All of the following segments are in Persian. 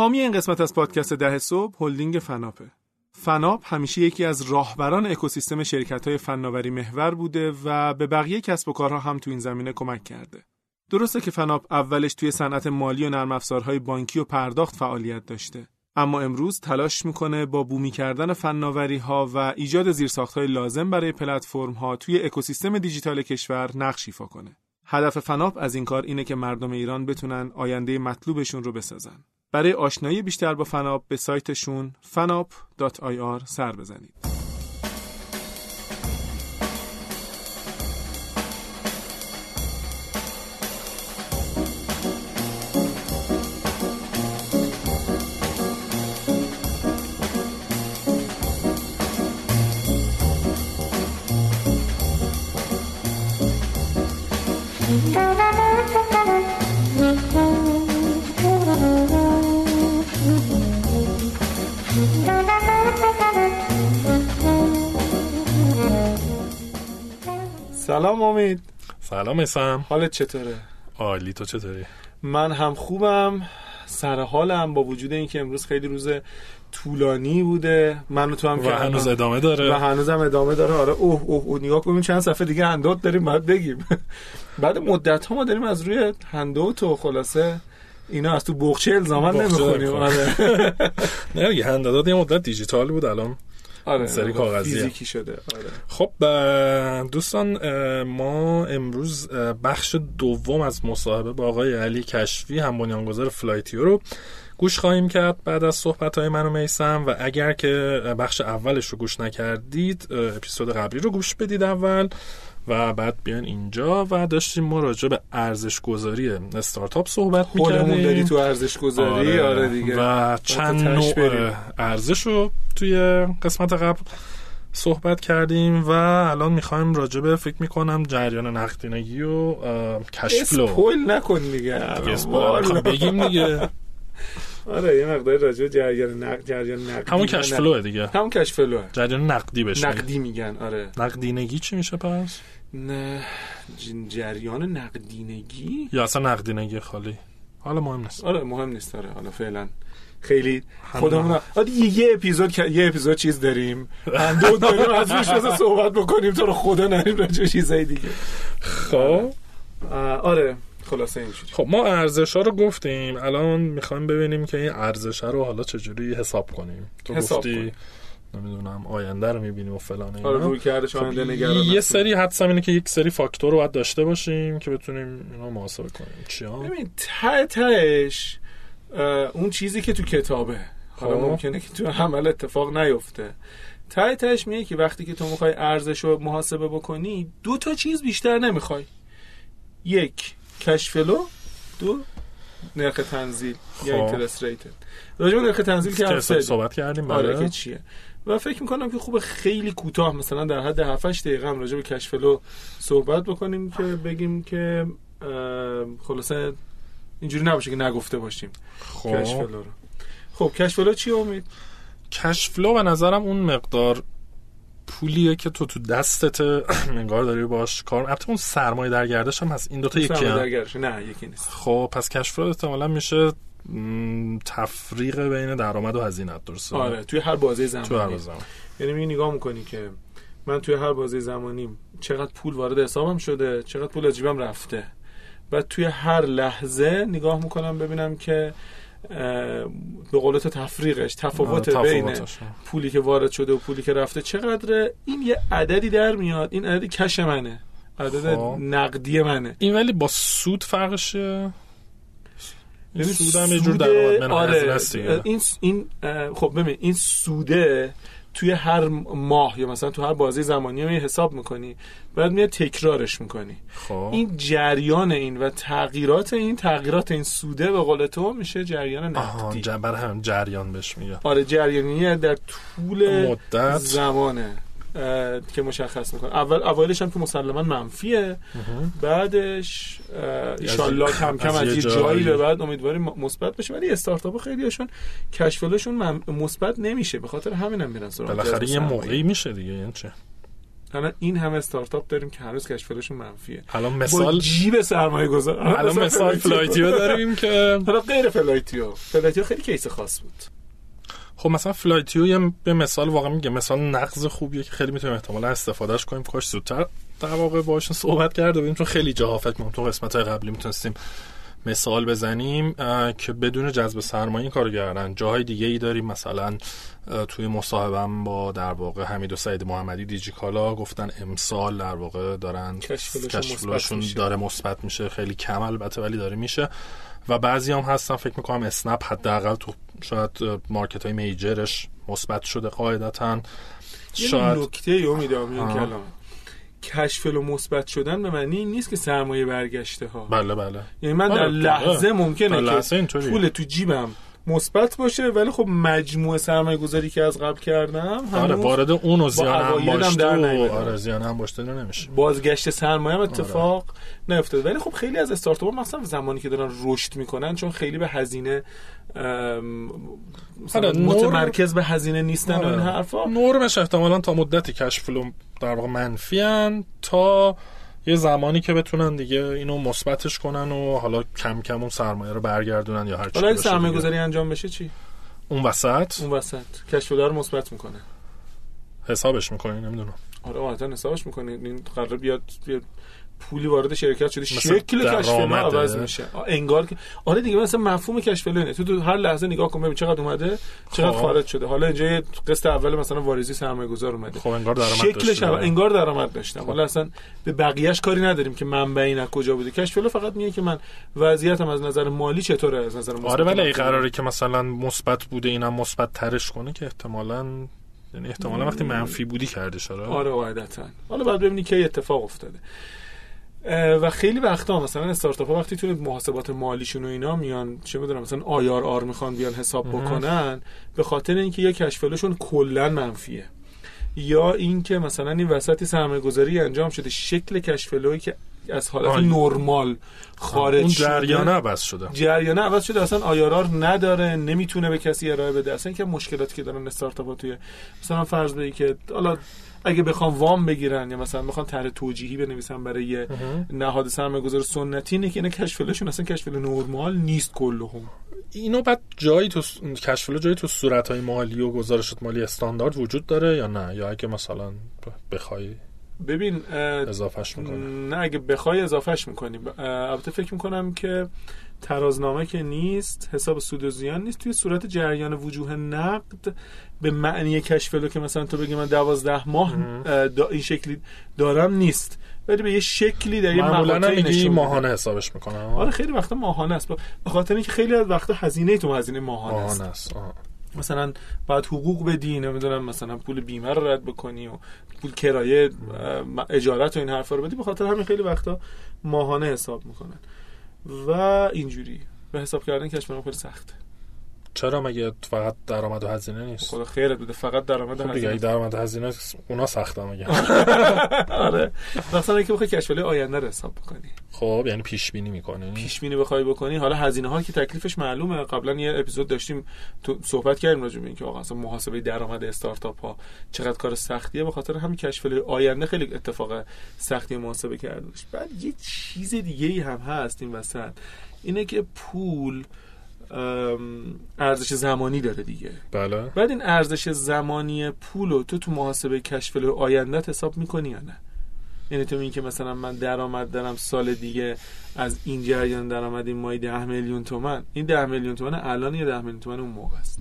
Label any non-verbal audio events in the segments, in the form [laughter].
حامی این قسمت از پادکست ده صبح هلدینگ فناپه. فناپ همیشه یکی از راهبران اکوسیستم شرکت های فناوری محور بوده و به بقیه کسب و کارها هم تو این زمینه کمک کرده. درسته که فناپ اولش توی صنعت مالی و نرم افزارهای بانکی و پرداخت فعالیت داشته. اما امروز تلاش می‌کنه با بومی کردن فناوری ها و ایجاد زیرساخت های لازم برای پلتفرم ها توی اکوسیستم دیجیتال کشور نقش ایفا کنه. هدف فناپ از این کار اینه که مردم ایران بتونن آینده مطلوبشون رو بسازن. برای آشنایی بیشتر با فناپ به سایتشون fanap.ir سر بزنید. سلام امید. سلام اسم حالت چطوره؟ عالی تو چطوری؟ من هم خوبم. سر حالم با وجود اینکه امروز خیلی روز طولانی بوده. من و تو هم و هنوز ادامه داره. و هنوز هم ادامه داره. آره اوه اوه, اوه. نگاه کنیم چند صفحه دیگه هندوت داریم باید بگیم. [laughs] بعد مدت ها ما داریم از روی هندوت و خلاصه اینا از تو بخچه الزاما نمی‌خونیم. آره. [laughs] نه دیگه هندادات یه مدت دیجیتال بود الان آره سری کاغذی فیزیکی شده. آره. خب دوستان ما امروز بخش دوم از مصاحبه با آقای علی کشفی هم بنیانگذار فلایتیو رو گوش خواهیم کرد بعد از صحبت های من و میسم و اگر که بخش اولش رو گوش نکردید اپیزود قبلی رو گوش بدید اول. و بعد بیان اینجا و داشتیم ما راجع به ارزش گذاری استارتاپ صحبت می‌کردیم. داری تو ارزش گذاری آره, آره دیگه. و چند نوع ارزش رو توی قسمت قبل صحبت کردیم و الان می‌خوایم راجع به فکر می‌کنم جریان نقدینگی و cash flow spoil نکن دیگه. بگیم دیگه. [laughs] آره یه مقدار راجع جریان نقد جریان نقدی همون cash flow دیگه. همون cash flow جریان نقدی بشه. نقدی میگن آره. نقدینگی چی میشه پس؟ نه جریان نقدینگی؟ یا اصلا نقدینگی خالی. حالا مهم نیست. آره مهم نیست آره. حالا فعلا. خیلی خودمون آره یه اپیزود یه اپیزود چیز داریم. دو داریم از روش صحبت بکنیم تو رو خدا نریم راجع چیزای دیگه. خب. آره خلاصه اینجوری خب ما ارزش ها رو گفتیم. الان می‌خوایم ببینیم که این ارزش ها رو حالا چجوری حساب کنیم. تو حساب گفتی کنیم. نمی‌دونم آینده رو می‌بینیم و فلان اینا. آره روی کردش خب آینده نگران یه. سری حدسم اینه که یک سری فاکتور رو باید داشته باشیم که بتونیم اینا محاسبه کنیم چیا ببین ته تهش اون چیزی که تو کتابه حالا خب. ممکنه که تو عمل اتفاق نیفته ته تهش میگه که وقتی که تو می‌خوای ارزش رو محاسبه بکنی دو تا چیز بیشتر نمی‌خوای یک cash flow دو نرخ تنزیل یا خب. interest rate راجع به نرخ تنزیل که. صحبت کردیم آره بله که چیه و فکر می‌کنم که خوب خیلی کوتاه مثلا در حد 7 8 دقیقه هم راجع به cash flow صحبت بکنیم که بگیم که خلاصه اینجوری نباشه که نگفته باشیم خب. cash flow رو. خب cash flow چی امید؟ cash flow به نظرم اون مقدار پولیه که تو تو دستت [clears throat] انگار داری باش کار البته اون سرمایه در گردش هم هست. این دوتا یکی هم. سرمایه در گردش نه یکی نیست. خب پس cash flow احتمالا میشه تفریق بین درآمد و هزینه درسته؟ آره توی هر بازه زمانی. تو هر زمان یعنی می نگاه می‌کنی که من توی هر بازه زمانی چقدر پول وارد حسابم شده چقدر پول از جیبم رفته. و توی هر لحظه نگاه می‌کنم ببینم که به قول تو تفریقش تفاوت آره، بین. پولی که وارد شده و پولی که رفته چقدره این یه عددی در میاد این عددی کش منه. عدد خب. نقدی منه. این ولی با سود فرقش ببین سود هم یه جور درآمد من آره. این این خب ببین این سوده توی هر ماه یا مثلا تو هر بازی زمانی رو حساب می‌کنی بعد میاد تکرارش می‌کنی. خب. این جریان این و تغییرات این تغییرات این سوده به قول تو میشه جریان نقدی ج- برای هم جریان بهش میگه آره جریانی در طول مدت. زمانه. که مشخص می‌کنه. اول اولش هم که مسلما منفیه. بعدش ایشالله کم کم از از یه یه جایی. جایی به بعد امیدواریم مثبت بشه. ولی استارتاپ خیلی هاشون cash flow شون مثبت نمیشه. به خاطر همین هم میرن سراغ بالاخره یه. موقعی میشه دیگه یعنی چه؟ الان این همه استارتاپ داریم که هنوز cash flow شون منفیه. الان با مثال جیب سرمایه گذار الان مثال [laughs] فلایتیو داریم که حالا غیر فلایتیو. فلایتیو خیلی case خاص بود. خب مثلا فلایتیو یه به مثال واقعا میگه مثال نقض خوبیه که خیلی می‌تونیم احتمالا استفادهش کنیم کاش زودتر در واقع باشون صحبت کرده بودیم چون خیلی جاها فکر کنم تو قسمت های قبلی می‌تونستیم مثال بزنیم که بدون جذب سرمایه این کارو کردن. جاهای دیگه ای داریم مثلا توی مصاحبم با در واقع حمید و سعید محمدی دیجیکالا گفتن امسال در واقع دارن کشفلوشون داره مثبت میشه خیلی کم البته ولی داره میشه. و بعضی هم هستن فکر می‌کنم اسنپ حداقل تو شاید مارکت های میجرش مثبت شده قاعدتا. شاید نکته امیدوارم کلام کشفل و مثبت شدن به معنی این نیست که سرمایه برگشته ها. بله بله. یعنی من در بله، لحظه بله. ممکنه لحظه که پول تو جیبم مثبت باشه ولی خب مجموعه سرمایه گذاری که از قبل کردم آره وارد اون و زیان هم باشته و آره زیان هم باشته نمیشه بازگشت سرمایه هم اتفاق آره. نیفتاد ولی خب خیلی از استارتاپ مثلا زمانی که دارن رشد می‌کنن چون خیلی به هزینه آره متمرکز به هزینه نیستن آره. و این حرفا نرمش احتمالا تا مدتی کشف در واقع منفی تا یه زمانی که بتونن دیگه اینو مثبتش کنن و حالا کم کم اون سرمایه رو برگردونن یا هر چی حالا سرمایه گذاری انجام بشه چی؟ اون وسط؟ اون وسط. کشف رو مثبت می‌کنه. حسابش می‌کنی؟ نمی‌دونم. آره واقعا حسابش می‌کنه. این قرار بیاد بیاد پولی وارد شرکت شده شکل کشف عوض میشه. انگار که آره دیگه مثلا مفهوم کشف نه تو, تو هر لحظه نگاه کن ببین چقدر اومده چقدر خب. خارج شده. حالا اینجا قسط اول مثلا واریزی سرمایه گذار اومده. خب انگار درآمد شکلش انگار درآمد داشتم حالا اصلا به بقیه‌اش کاری نداریم که منبع این از کجا بوده. کشف فقط میگه که من وضعیتم از نظر مالی چطوره؟ از نظر آره ولی قراره که مثلا مثبت بوده اینم مثبت ترش کنه که احتمالاً یعنی احتمالا وقتی منفی بودی کرده شده آره قاعدتا. حالا بعد ببینی که اتفاق افتاده. و خیلی وقتا مثلا استارتاپ ها وقتی توی محاسبات مالیشون و اینا میان چه می‌دونم مثلا آیار آر می‌خوان بیان حساب بکنن به خاطر اینکه یه کشفلوشون کلا منفیه یا اینکه مثلا این وسطی سرمایه گذاری انجام شده شکل کشفلوی که از حالت نرمال خارج اون جریانه عوض شده. جریانه عوض شده اصلا آیارار نداره نمی‌تونه به کسی ارائه بده اصلا که مشکلاتی که دارن استارتاپ توی مثلا فرض بگی که حالا اگه بخوام وام بگیرن یا مثلا بخوام طرح توجیهی بنویسن برای یه نهاد سرمایه‌گذار سنتی اینه که اینا کشفلشون اصلا کشفل نرمال نیست کلهم اینو بعد جایی تو کشفل جایی تو صورت‌های مالی و گزارشات مالی استاندارد وجود داره یا نه؟ یا اگه مثلا بخوای ببین اضافهش می‌کنی نه اگه بخوای اضافهش می‌کنی. البته فکر می‌کنم که ترازنامه که نیست حساب سود و زیان نیست. توی صورت جریان وجوه نقد به معنی کشفلو که مثلا تو بگی من دوازده ماه این شکلی دارم نیست. ولی به یه شکلی در یه معمولا ماهانه حسابش می‌کنه آره خیلی وقتا ماهانه است. به خاطر اینکه خیلی از وقتا هزینه تو هزینه ماهانه, ماهانه است, مثلا باید حقوق بدی نمی‌دونم مثلا پول بیمه رو رد بکنی و پول کرایه اجارت و این حرفا رو بدی به خاطر همین خیلی وقتا ماهانه حساب می‌کنن. و اینجوری. به حساب کردن کشور خیلی سخته. چرا مگه فقط درآمد و هزینه نیست؟ خدا خیرت بده فقط درآمد و خب هزینه. درآمد و هزینه اونا سخته مگه؟ [laughs] آره. مثلا اینکه بخوای کشف آینده رو حساب بکنی. خب یعنی پیش بینی می‌کنی. پیش بینی بخوای بکنی. حالا هزینه ها که تکلیفش معلومه. قبلا یه اپیزود داشتیم تو صحبت کردیم راجع به اینکه آقا اصلا محاسبه درآمد استارتاپ ها چقدر کار سختیه. به خاطر همین کشف آینده خیلی اتفاق سختی محاسبه کردنش بعد یه چیز دیگه ای هم هست این وسط. اینه که پول ارزش زمانی داره دیگه. بله. بعد این ارزش زمانی پول رو تو تو محاسبه کشف آینده حساب می‌کنی یا نه؟ یعنی تو این که مثلا من درآمد دارم سال دیگه از این جریان درآمد این مای ده میلیون تومن. این ده میلیون تومن الان یه ده میلیون تومن اون موقع است.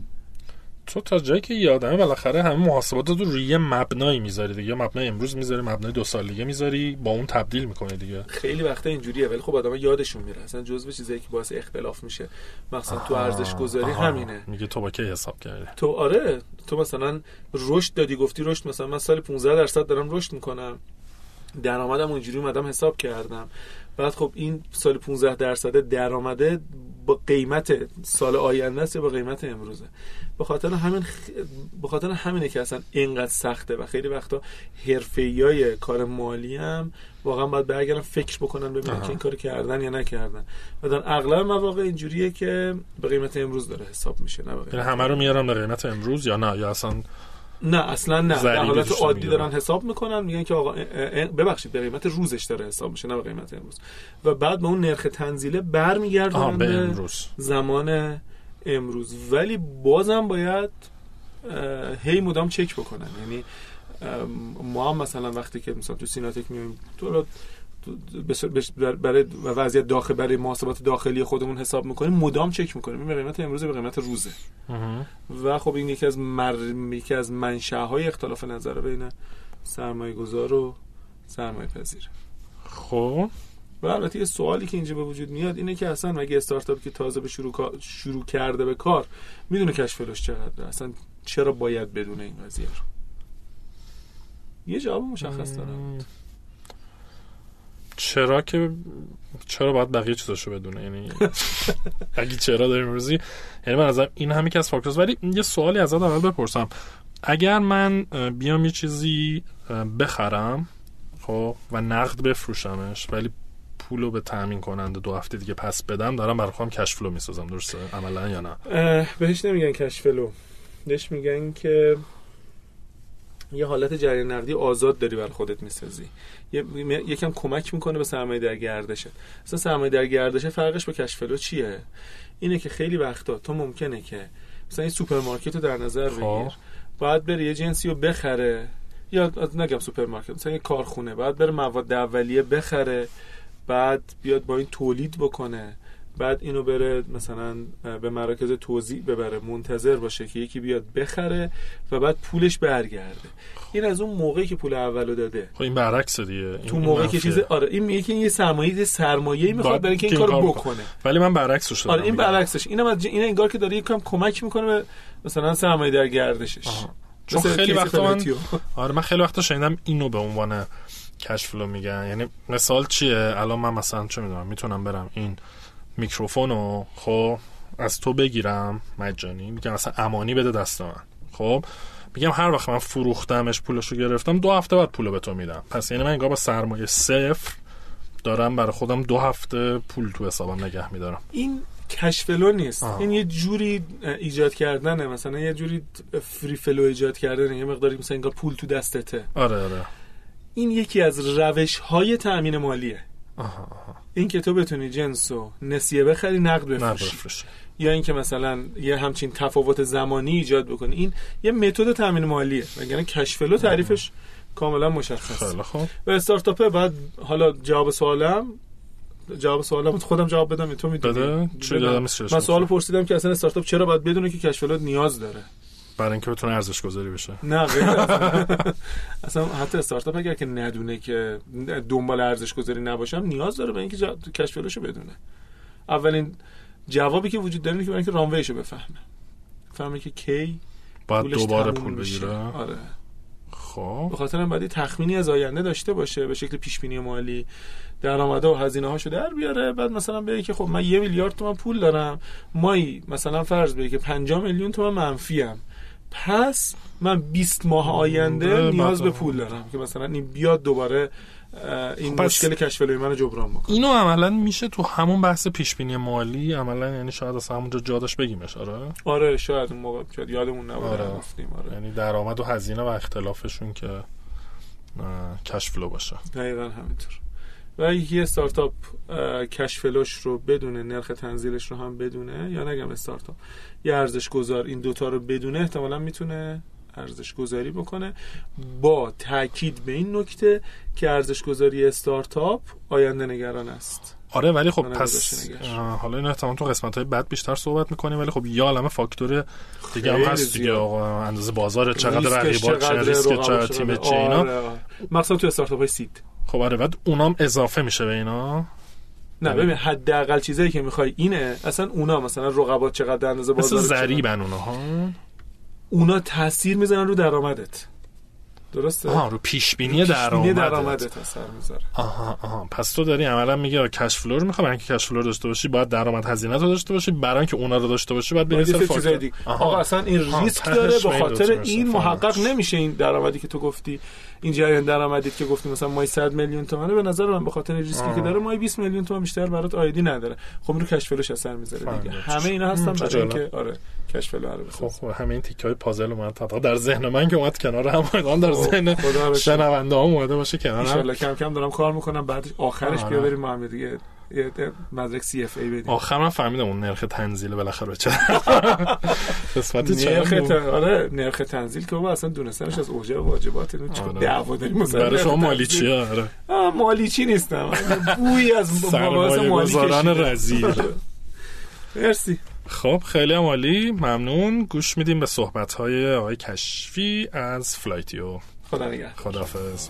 تو تا جایی که یادمه بالاخره همه محاسبات رو روی یه مبنایی می‌ذاری دیگه. مبنای امروز می‌ذاری مبنای دو سال دیگه می‌ذاری با اون تبدیل می‌کنه دیگه. خیلی وقتا اینجوریه ولی خب آدم یادشون میره. اصلا جزء چیزایی که باعث اختلاف میشه. مثلا تو ارزش گذاری همینه. میگه تو با کی حساب کردی؟ تو آره. تو مثلا رشد دادی گفتی رشد. مثلا من سال 15 درصد دارم رشد می‌کنم. درآمدم اونجوری اومدم حساب کردم. بعد خب این سال 15 درصد درآمده با قیمت سال آینده است یا با قیمت امروزه؟ به خاطر همین خ... به خاطر همینه که اصلا اینقدر سخته و خیلی وقتا حرفه‌ای کار مالی هم واقعا باید برگردن فکر بکنن ببینن که این کار کردن یا نکردن. و در اغلب مواقع اینجوریه که به قیمت امروز داره حساب میشه نه یعنی همه رو میارن به قیمت امروز یا نه؟ یا اصلا نه اصلا نه. در حالت عادی. دارن حساب می‌کنن میگن که آقا ببخشید به قیمت روزش داره حساب میشه نه به قیمت امروز. و بعد به اون نرخ تنزیله برمیگردن به امروز. زمان امروز. ولی بازم باید هی مدام چک بکنن. یعنی ما هم مثلا وقتی که مثلا تو سیناتک میایم تو برای وضعیت داخل برای محاسبات داخلی خودمون حساب می‌کنیم مدام چک می‌کنیم. این به قیمت امروز به قیمت روزه. و خب این یکی از مر... یکی از منشأهای اختلاف نظر بین سرمایه گذار و سرمایه پذیر خب. و البته یه سوالی که اینجا به وجود میاد اینه که اصلا مگه استارتاپی که تازه به شروع, شروع کرده به کار می‌دونه cash flow ش چقدره؟ اصلا چرا باید بدونه این قضیه رو؟ یه جواب مشخص داره چرا که چرا باید بقیه چیزاشو بدونه؟ یعنی [laughs] اگه چرا داریم روزی یعنی من از این همه که از factors. ولی یه سوالی ازت اول بپرسم. اگر من بیام یه چیزی بخرم خب و نقد بفروشمش ولی پولو به تامین کننده دو هفته دیگه پس بدم دارم برای خودم cash flow می‌سازم. درسته؟ عملا یا نه؟ بهش نمیگن cash flow بهش میگن که یه حالت جریان نقدی آزاد داری برای خودت می‌سازی. یه یکم کمک می‌کنه به سرمایه در گردشت. اصلا سرمایه در گردشه فرقش با cash flow چیه؟ اینه که خیلی وقتا تو ممکنه که مثلا یه سوپرمارکت رو در نظر خب. بگیر. باید بره یه جنسی رو بخره. یا نگم سوپرمارکت مثلا یه کارخونه. باید بره مواد اولیه بخره. بعد بیاد با این تولید بکنه. بعد اینو بره مثلا به مراکز توزیع ببره منتظر باشه که یکی بیاد بخره و بعد پولش برگرده. این از اون موقعی که پول اولو داده. خب این برعکس دیگه. این- تو موقعی که. چیز آره این میگه که این یه سرمایه یه سرمایه می‌خواد برای اینکه این که این کارو کار بکنه. ولی من برعکسش آره این. برعکسش. اینم از این انگار که داره یکم کمک می‌کنه به مثلا سرمایه در گردشش. چون خیلی وقتا من. آره من خیلی وقتا شنیدم اینو به عنوان کش فلو میگن. یعنی مثال چیه؟ الان من مثلا چه می‌دونم می‌تونم برم این میکروفون رو خب از تو بگیرم مجانی. میگم مثلا امانی بده دست من. خب میگم هر وقت من فروختمش پولش رو گرفتم دو هفته بعد پولو به تو میدم. پس یعنی من انگار با سرمایه صفر دارم برای خودم دو هفته پول تو حسابم نگه میدارم. این cash flow نیست. آه. این یه جوری ایجاد کردنه. مثلا یه جوری free flow ایجاد کردنه. یه مقداری مثلا انگار پول تو دستته. آره آره. این یکی از روش های تأمین مالیه. آها آها. این که تو بتونی جنس و نسیه بخری نقد بفروشی. یا اینکه مثلا یه همچین تفاوت زمانی ایجاد بکنی. این یه متد تأمین مالیه. وگرنه cash flow تعریفش کاملا مشخص خوب. و استارتاپه بعد حالا جواب سوالم جواب سوالم خودم جواب بدم تو می‌دونی. من سوال پرسیدم که اصلا استارتاپ چرا باید بدونه که cash flow نیاز داره؟ برای اینکه بتونه ارزش گذاری بشه. نه. اصلا. حتی استارتاپ اگر که ندونه که دنبال ارزش گذاری نباشم نیاز داره به اینکه جا... فلوشو بدونه. اولین جوابی که وجود داره اینه که برای اینکه رانویشو بفهمه. فهمه که کی باید دوباره پول. بگیره. آره. خب. به خاطر هم باید تخمینی از آینده داشته باشه به شکل پیش بینی مالی درآمده و هزینه هاشو در بیاره. بعد مثلا بگه که خب من یه میلیارد تومن پول دارم. مایی مثلا فرض بگه که 5 میلیون تومن منفی ام. پس من 20 ماه آینده بعد- نیاز به پول دارم که مثلا این بیاد دوباره این خب مشکل cash flow ی منو جبران بکنه. اینو عملا میشه تو همون بحث پیش بینی مالی عملا یعنی شاید از همونجا جادش بگیمش آره؟ آره شاید اون موقع شاید یادمون نبوده آره. آره. یعنی درآمد و هزینه و اختلافشون که cash flow باشه. دقیقا همینطور. و یه استارتاپ اه، cash flow ش رو بدونه نرخ تنزیلش رو هم بدونه یا نگم استارتاپ یه ارزش گذار این دوتا رو بدونه احتمالا می‌تونه ارزش گذاری بکنه با تاکید به این نکته که ارزش گذاری استارتاپ آینده نگران است آره ولی خب پس حالا این احتمال تو قسمت های بعد بیشتر صحبت می‌کنیم ولی خب یه عالمه فاکتور دیگه هم هست دیگه. آقا اندازه بازار چقدر رقیبات چه ریسک چه. تیم چه اینا آره، آره. مخصوصا تو استارتاپ های سید خب آره بعد اونام اضافه میشه به اینا. نه ببین حداقل چیزایی که می‌خوای اینه اصلا اونا مثلا رقبات چقدر اندازه مثل بازار ضریبن اونها ها؟ اونا تاثیر می‌زنن رو درآمدت. درسته؟ آها رو پیش بینی پیش بینی درآمد درآمدت اثر می‌ذاره. آها آها. پس تو داری عملا میگه کش فلو رو می‌خوای برای اینکه کش فلو داشته باشی باید درآمد هزینه رو داشته باشی برای اینکه اونا رو داشته باشی باید یه سر فاکتور. آقا اصلا این ریسک داره به خاطر. این. محقق نمیشه این درآمدی که تو گفتی. این جریان درآمدی که گفتی مثلا مای 100 میلیون تومنه به نظر من به خاطر ریسکی. که داره مای 20 میلیون تومن بیشتر برات آیدی نداره. خب این رو کش فلوش اثر می‌ذاره دیگه. همه اینا هستن برای. اینکه آره کشف رو خب, خب همه این تیکه های پازل اومد تا در ذهن من که اومد کنار هم در خب، ذهن شنونده ها اومده باشه کنار هم. کم کم دارم کار می‌کنم. بعد آخرش بیا بریم ما هم دیگه مدرک سی اف ای بدیم. آخر من فهمیدم اون نرخ تنزیل بالاخره چه. [laughs] قسمت نرخ آره نرخ تنزیل که بابا اصلا دونستنش از اوجه واجبات اینو چون آره. دعوا داریم برای شما مالیچی آره. مالیچی نیستم. بوی از [laughs] مباحث مالی رزیل. [laughs] مرسی. خب خیلی عالی. ممنون. گوش میدیم به صحبت های آقای کشفی از فلایتیو. خدا نگهدار. خدافظ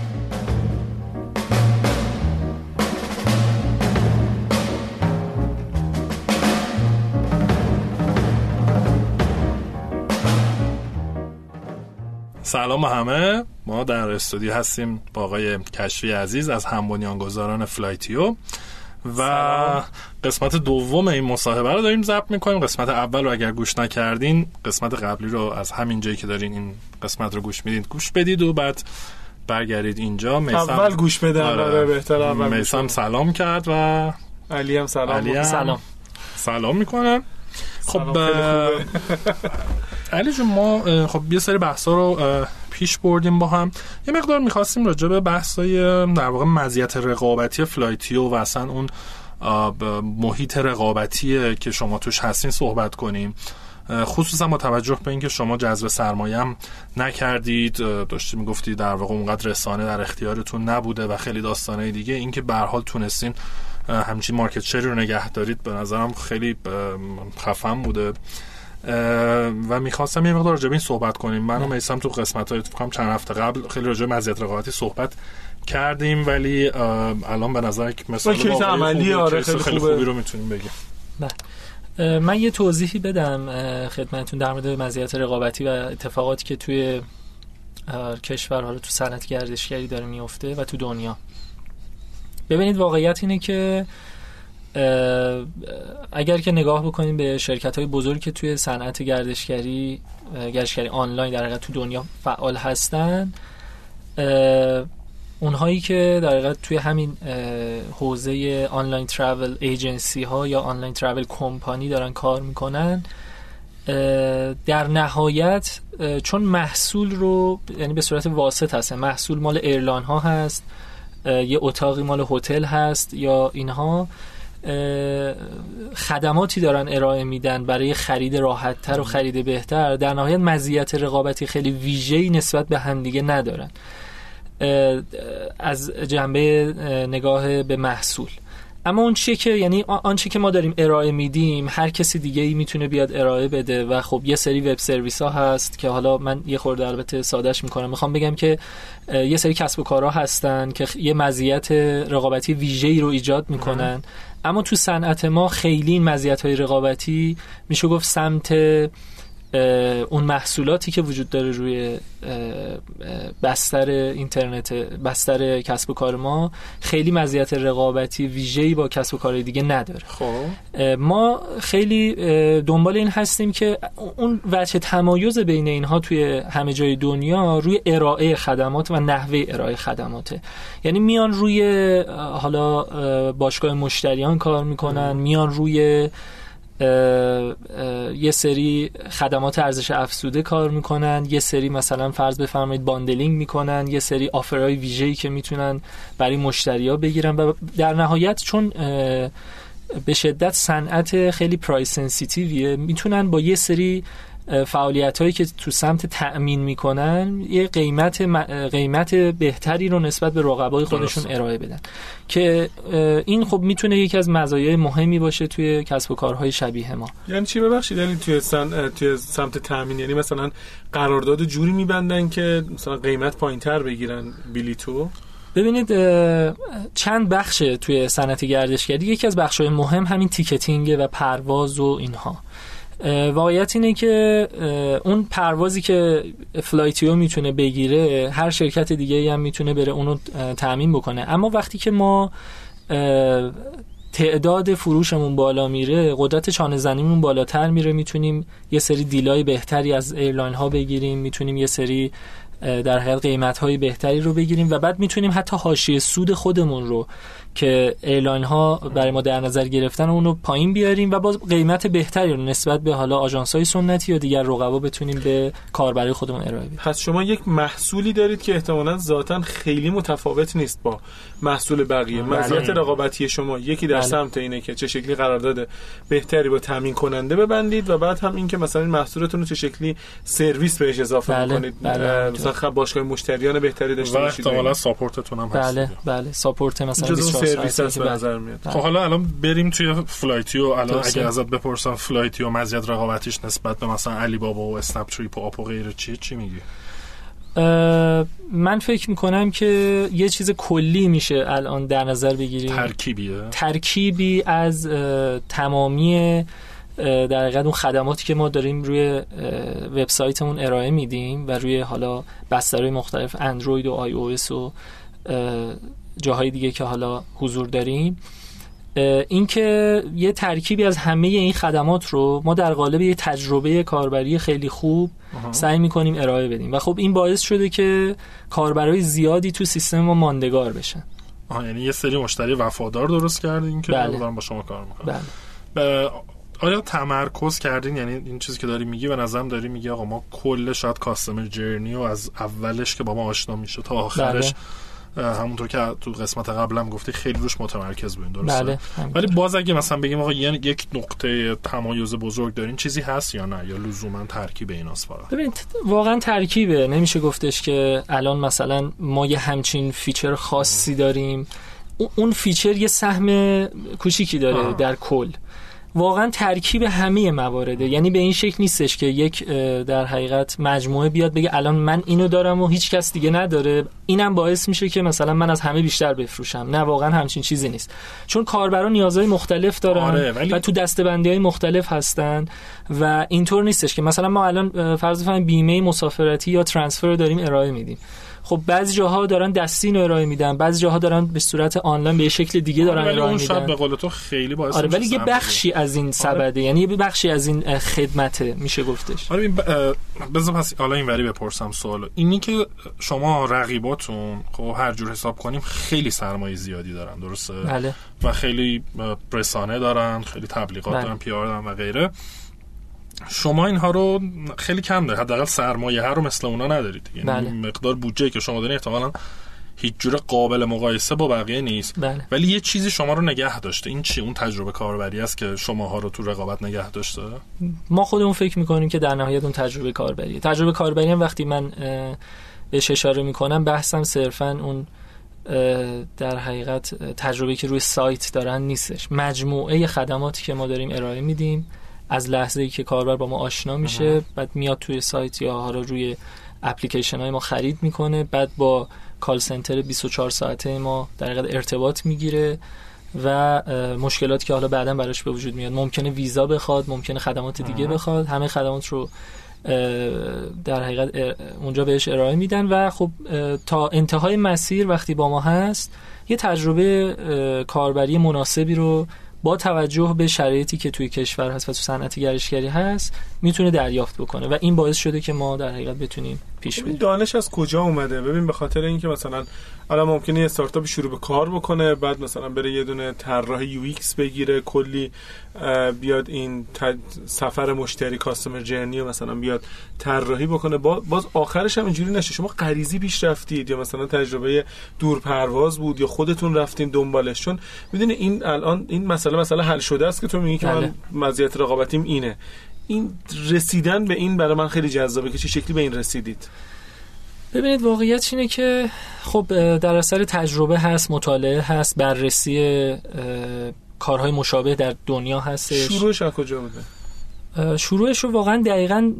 سلام همه. ما در استودیو هستیم با آقای کشفی عزیز از هم بنیانگذاران فلایتیو. و قسمت دوم این مصاحبه رو داریم ضبط می‌کنیم. قسمت اول رو اگر گوش نکردین قسمت قبلی رو از همین جایی که دارین این قسمت رو گوش می‌دید گوش بدید و بعد برگردید اینجا. میسم اول گوش بده آره, آره، بهتر میسم سلام کرد و علی هم سلام علی هم سلام. سلام می‌کنم خب [laughs] علی جون ما خب یه سری بحثا رو پیش بردیم با هم. یه مقدار می‌خواستیم راجع به بحثای در واقع مزیت رقابتی فلایتیو و اصلا اون محیط رقابتی که شما توش هستین صحبت کنیم. خصوصا با توجه به اینکه شما جذب سرمایه هم نکردید داشتی می‌گفتی در واقع اونقدر رسانه در اختیارتون نبوده و خیلی داستانه دیگه. اینکه به حال تونستین همچین مارکت شری رو نگه دارید به نظرم خیلی خفن بوده. و می‌خواستم یه مقدار راجع این صحبت کنیم. من و میسم تو قسمت های چند هفته قبل خیلی راجع مزیت رقابتی صحبت کردیم ولی الان به نظر مثلا عملی آره خیلی, خیلی خوبی رو می‌تونیم بگیم. بله. من یه توضیحی بدم خدمتتون در مورد مزیت رقابتی و اتفاقاتی که توی کشور حالا تو صنعت گردشگری داره میفته و تو دنیا. ببینید واقعیت اینه که اگر که نگاه بکنیم به شرکت های بزرگی که توی صنعت گردشگری گردشگری آنلاین در تو دنیا فعال هستن اونهایی که در توی همین حوزه آنلاین ترافل ایجنسی ها یا آنلاین ترافل کمپانی دارن کار می‌کنن در نهایت چون محصول رو یعنی به صورت واسط هست محصول مال ایرلان ها هست یه اتاقی مال هتل هست یا اینها خدماتی دارن ارائه میدن برای خرید راحتتر و خرید بهتر. در نهایت مزیت رقابتی خیلی ویژه‌ای نسبت به همدیگه ندارن. از جنبه نگاه به محصول. اما اون چیه که یعنی آنچه که ما داریم ارائه میدیم هر کسی دیگه ای می‌تونه بیاد ارائه بده و خب یه سری وب سرویس ها هست که حالا من یه خورده البته سادهش می‌کنم. می‌خوام بگم که یه سری کسب و کارها هستن که یه مزیت رقابتی ویژه‌ای رو ایجاد می‌کنن. اما تو صنعت ما خیلی این مزیت های رقابتی میشه گفت سمت اون محصولاتی که وجود داره روی بستر اینترنت بستر کسب و کار ما خیلی مزیت رقابتی ویژه‌ای با کسب و کار دیگه نداره. خب. ما خیلی دنبال این هستیم که اون وجه تمایز بین اینها توی همه جای دنیا روی ارائه خدمات و نحوه ارائه خدماته. یعنی میان روی حالا باشگاه مشتریان کار می‌کنن میان روی یه سری خدمات ارزش افزوده کار می‌کنن یه سری مثلا فرض بفرمایید باندلینگ می‌کنن یه سری آفرهای ویژه‌ای که می‌تونن برای مشتریا بگیرن و در نهایت چون به شدت صنعت خیلی پرایس سنسیتیویه می‌تونن با یه سری فعالیت هایی که تو سمت تأمین می‌کنن یه قیمت قیمت بهتری رو نسبت به رقبای خودشون ارائه بدن. که این خب می‌تونه یکی از مزایای مهمی باشه توی کسب و کارهای شبیه ما. یعنی چی ببخشید؟ یعنی توی سن... توی سمت تامین یعنی مثلا قرارداد جوری میبندن که مثلا قیمت پایینتر بگیرن بلیتو؟ ببینید چند بخش توی صنعت گردشگری یکی از بخش‌های مهم همین ticketing و پرواز و اینها. واقعیت اینه که اون پروازی که فلایتیو می‌تونه بگیره هر شرکت دیگه هم می‌تونه بره اونو تأمین بکنه. اما وقتی که ما تعداد فروشمون بالا میره قدرت چانه زنیمون بالاتر میره می‌تونیم یه سری deal های بهتری از airline ها بگیریم می‌تونیم یه سری در حقیقت قیمت های بهتری رو بگیریم و بعد می‌تونیم حتی حاشیه سود خودمون رو که airline ها برای ما در نظر گرفتن اون رو پایین بیاریم و باز قیمت بهتری رو نسبت به حالا آژانس های سنتی یا دیگر رقبا بتونیم به کاربرای خودمون ارائه بدیم پس شما یک محصولی دارید که احتمالا ذاتا خیلی متفاوت نیست با محصول بقیه بله. مزیت رقابتی شما یکی در بله. سمت اینه که چه شکلی قرارداد بهتری با تامین کننده ببندید و بعد هم اینکه مثلا این محصولتون رو چه شکلی سرویس بهش اضافه بله. کنید بله. مثلا خب باشگاه مشتریان بهتری داشته باشید و احتمالا ساپورتتون هم هست بله بله support مثلا سرویس هست به نظر میاد. خب حالا الان بریم توی فلایتیو الان اگر ازت بپرسم فلایتیو مزیت رقابتیش نسبت به مثلا علی بابا و اسنپ تریپ و آپ و غیره چی چی میگی؟ من فکر می‌کنم که یه چیز کلی میشه الان در نظر بگیریم. ترکیبیه؟ ترکیبی از تمامی در حقیقت اون خدماتی که ما داریم روی وبسایتمون ارائه میدیم و روی حالا بسترهای مختلف اندروید و آی او اس و جاهای دیگه که حالا حضور داریم اینکه یه ترکیبی از همه این خدمات رو ما در قالب یه تجربه کاربری خیلی خوب سعی می‌کنیم ارائه بدیم و خب این باعث شده که کاربرای زیادی تو سیستم ما ماندگار بشن آها یعنی یه سری مشتری وفادار درست کردین که بله. با شما کار می‌کنن بله. آیا تمرکز کردین یعنی این چیزی که داری میگی و نظرم داری میگی آقا ما کل شاید customer journey و از اولش که با ما آشنا میشه تا آخرش بله. همونطور که تو قسمت قبلم گفتی خیلی روش متمرکز بودین درسته؟ بله ولی باز اگه مثلا بگیم آقا یعنی یک نقطه تمایز بزرگ دارین چیزی هست یا نه؟ یا لزوما ترکیب ایناست فقط ببینید واقعا ترکیبه. نمیشه گفتش که الان مثلا ما یه همچین feature خاصی داریم. اون feature یه سهم کوچیکی داره در کل. واقعا ترکیب همه موارده یعنی به این شکل نیستش که یک در حقیقت مجموعه بیاد بگه الان من اینو دارم و هیچ کس دیگه نداره. اینم باعث میشه که مثلا من از همه بیشتر بفروشم. نه واقعا همچین چیزی نیست. چون کاربران نیازهای مختلف دارن آره، ولی... و تو دسته‌بندی های مختلف هستن و اینطور نیستش که مثلا ما الان فرض بیمه مسافرتی یا ترانسفر داریم ارائه میدیم. خب بعضی جاها دارن دستی ارائه میدن بعضی جاها دارن به صورت آنلاین به شکل دیگه دارن آره ارائه میدن به قول تو خیلی باعث آره ولی یه بخشی از این آره. سبده آره. یعنی یه بخشی از این خدمته میشه گفتش آره بذار پس حالا این وری بپرسم سوالو اینی که شما رقیباتون خب هر جور حساب کنیم خیلی سرمایه زیادی دارن درسته بله. و خیلی رسانه دارن خیلی تبلیغات بله. دارن پیار دارن و غیره شما اینها رو خیلی کم دارید. حداقل سرمایه ها رو مثل اونا ندارید یعنی بله. مقدار بودجه که شما دارید احتمالاً هیچ جور قابل مقایسه با بقیه نیست. بله. ولی یه چیزی شما رو نگه داشته. این چی؟ اون تجربه کاربری است که شماها رو تو رقابت نگه داشته؟ ما خودمون فکر می‌کنیم که در نهایت اون تجربه کاربری تجربه کاربری هم وقتی من بهش اشاره می‌کنم بحثم صرفا اون در حقیقت تجربه که روی سایت دارن نیستش. مجموعه خدماتی که ما داریم ارائه میدیم. از لحظه ای که کاربر با ما آشنا میشه بعد میاد توی سایت یا حالا روی اپلیکیشن های ما خرید می‌کنه بعد با کال سنتر 24 ساعته ما در ارتباط می‌گیره و مشکلاتی که حالا بعدا براش به وجود میاد. ممکنه ویزا بخواد ممکنه خدمات دیگه بخواد. همه خدمات رو در حقیقت اونجا بهش ارائه میدن و خب تا انتهای مسیر وقتی با ما هست یه تجربه کاربری مناسبی رو با توجه به شرایطی که توی کشور هست و تو صنعت گردشگری هست می‌تونه دریافت بکنه و این باعث شده که ما در حقیقت بتونیم پیش بریم دانش از کجا اومده؟ ببین به خاطر اینکه مثلا الان ممکنه یه استارتاپ شروع به کار بکنه بعد مثلا بره یه دونه طراح UX بگیره کلی بیاد این سفر مشتری customer journey و مثلا بیاد طراحی بکنه. باز آخرش هم اینجوری نشه. شما غریزی پیش رفتید یا مثلا تجربه دور پرواز بود یا خودتون رفتین دنبالش. چون می‌دونی این الان این مسئله مسئله حل شده است که تو میگی که من بله. مزیت رقابتیم اینه. این رسیدن به این برای من خیلی جذابه که چه شکلی به این رسیدید. ببینید واقعیت اینه که خب در اثر تجربه هست مطالعه هست بررسی کارهای مشابه در دنیا هستش. شروعش از کجا بوده؟ شروعش رو واقعا دقیقا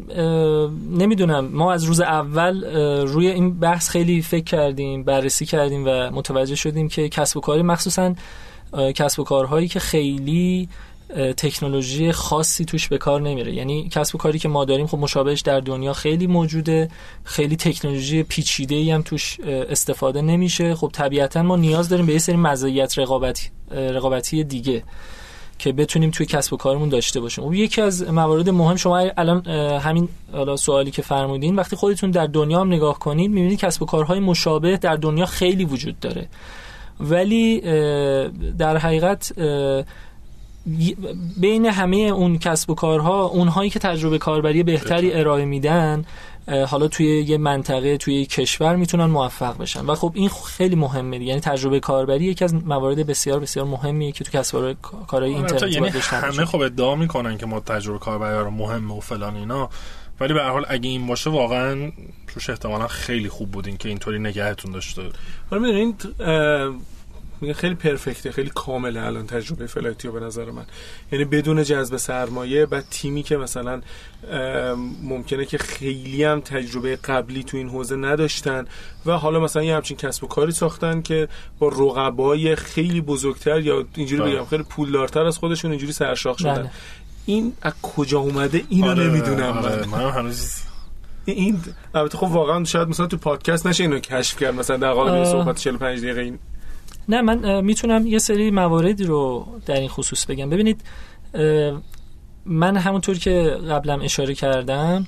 نمی‌دونم. ما از روز اول روی این بحث خیلی فکر کردیم بررسی کردیم و متوجه شدیم که کسب و کاری مخصوصا کسب و کارهایی که خیلی تکنولوژی خاصی توش به کار نمیره. یعنی کسب و کاری که ما داریم خب مشابهش در دنیا خیلی موجوده. خیلی تکنولوژی پیچیده ای هم توش استفاده نمیشه. خب طبیعتا ما نیاز داریم به یه سری مزایت رقابتی رقابتی دیگه که بتونیم توی کسب و کارمون داشته باشیم. خب یکی از موارد مهم شما الان همین حالا سوالی که فرمودین وقتی خودتون در دنیا هم نگاه کنید می‌بینید کسب و کارهای مشابه در دنیا خیلی وجود داره. ولی در حقیقت بین همه اون کسب و کارها اونهایی که تجربه کاربری بهتری ارائه میدن حالا توی یه منطقه توی یه کشور می‌تونن موفق بشن. و خب این خیلی مهمه یعنی تجربه کاربری یکی از موارد بسیار بسیار مهمیه که تو کسب کارهای اینترنتی یعنی همه خب ادعا می‌کنن که ما تجربه کاربری رو مهمه و فلان اینا. ولی به هر حال اگه این باشه واقعا توش احتمالا خیلی خوب بودین که اینطوری نگهتون داشته. حالا می‌دونید میگه خیلی پرفکته خیلی کامله الان تجربه فلایتیو به نظر من یعنی بدون جذب سرمایه و تیمی که مثلا ممکنه که خیلی هم تجربه قبلی تو این حوزه نداشتن و حالا مثلا یه همچین کسب و کاری ساختن که با رقبای خیلی بزرگتر یا اینجوری بله. بگم خیلی پولدارتر از خودشون اینجوری سرشاخ شدن بله. این از کجا اومده اینو آره، نمی‌دونم آره، من هنوز این البته خب واقعا شاید مثلا تو پادکست نشه اینو کشف کرد مثلا در قالب صحبت 45 دقیقه این نه من می‌تونم یه سری مواردی رو در این خصوص بگم. ببینید من همونطور که قبلا اشاره کردم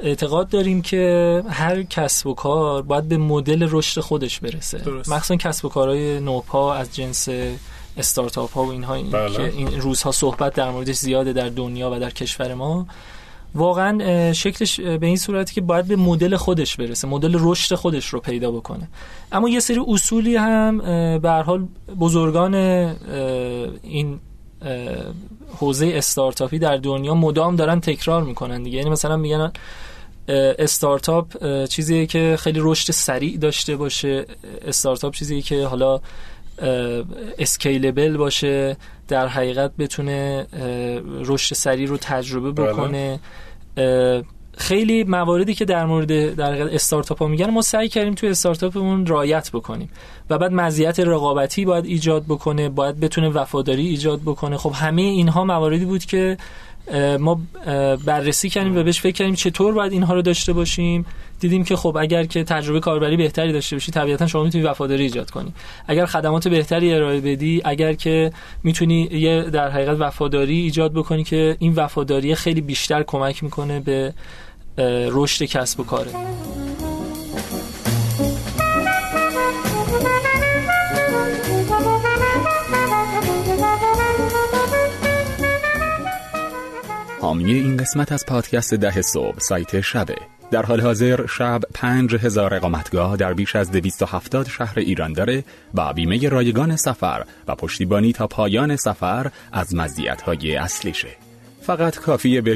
اعتقاد داریم که هر کسب و کار باید به مدل رشد خودش برسه. مخصوصا کسب و کارهای نوپا از جنس استارتاپ ها و اینها این بله. که این روزها صحبت در موردش زیاده در دنیا و در کشور ما. واقعا شکلش به این صورتی که باید به مدل خودش برسه مدل رشد خودش رو پیدا بکنه. اما یه سری اصولی هم به حال بزرگان این حوزه استارتاپی در دنیا مدام دارن تکرار می‌کنن دیگه. یعنی مثلا میگن استارتاپ چیزیه که خیلی رشد سریع داشته باشه. استارتاپ چیزیه که حالا اسکیلبل باشه در حقیقت بتونه رشد سریع رو تجربه بله. بکنه خیلی مواردی که در مورد در استارتاپ ها میگن ما سعی کردیم توی استارتاپمون رایت بکنیم و بعد مزیت رقابتی باید ایجاد بکنه باید بتونه وفاداری ایجاد بکنه خب همه اینها مواردی بود که ما بررسی کردیم و بهش فکر کردیم چطور باید اینها رو داشته باشیم. دیدیم که خب اگر که تجربه کاربری بهتری داشته باشی طبیعتا شما می‌تونی وفاداری ایجاد کنی. اگر خدمات بهتری ارائه بدی اگر که می‌تونی یه در حقیقت وفاداری ایجاد بکنی که این وفاداری خیلی بیشتر کمک می‌کنه به رشد کسب و کاره. حامی این قسمت از پادکست ده صبح سایت شبه. در حال حاضر شب پنج هزار اقامتگاه در بیش از هفتاد شهر ایران داره و بیمه رایگان سفر و پشتیبانی تا پایان سفر از های اصلیشه. فقط کافیه به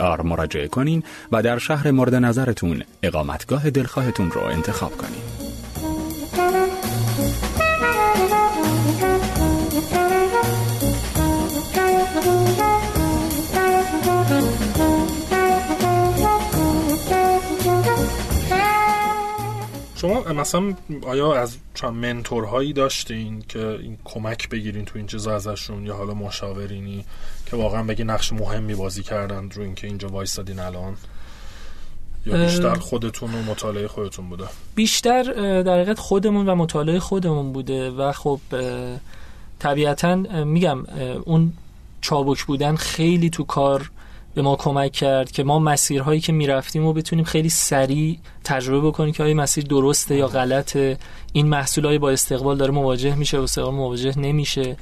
آر مراجعه کنین و در شهر مورد نظرتون اقامتگاه دلخواهتون رو انتخاب کنین. شما مثلا آیا از چند منتورهایی داشتین که این کمک بگیرین تو این چیزا ازشون یا حالا مشاورینی که واقعا بگی نقش مهمی بازی کردن رو اینکه اینجا وایستادین الان؟ یا بیشتر خودتون و مطالعه خودتون بوده؟ بیشتر در حقیقت خودمون و مطالعه خودمون بوده و خب طبیعتا میگم اون چابک بودن خیلی تو کار به ما کمک کرد که ما مسیرهایی که می‌رفتیم و بتونیم خیلی سریع تجربه بکنیم که آیا مسیر درسته یا غلطه. این محصول با استقبال داره مواجه میشه و استقبال مواجه نمیشه.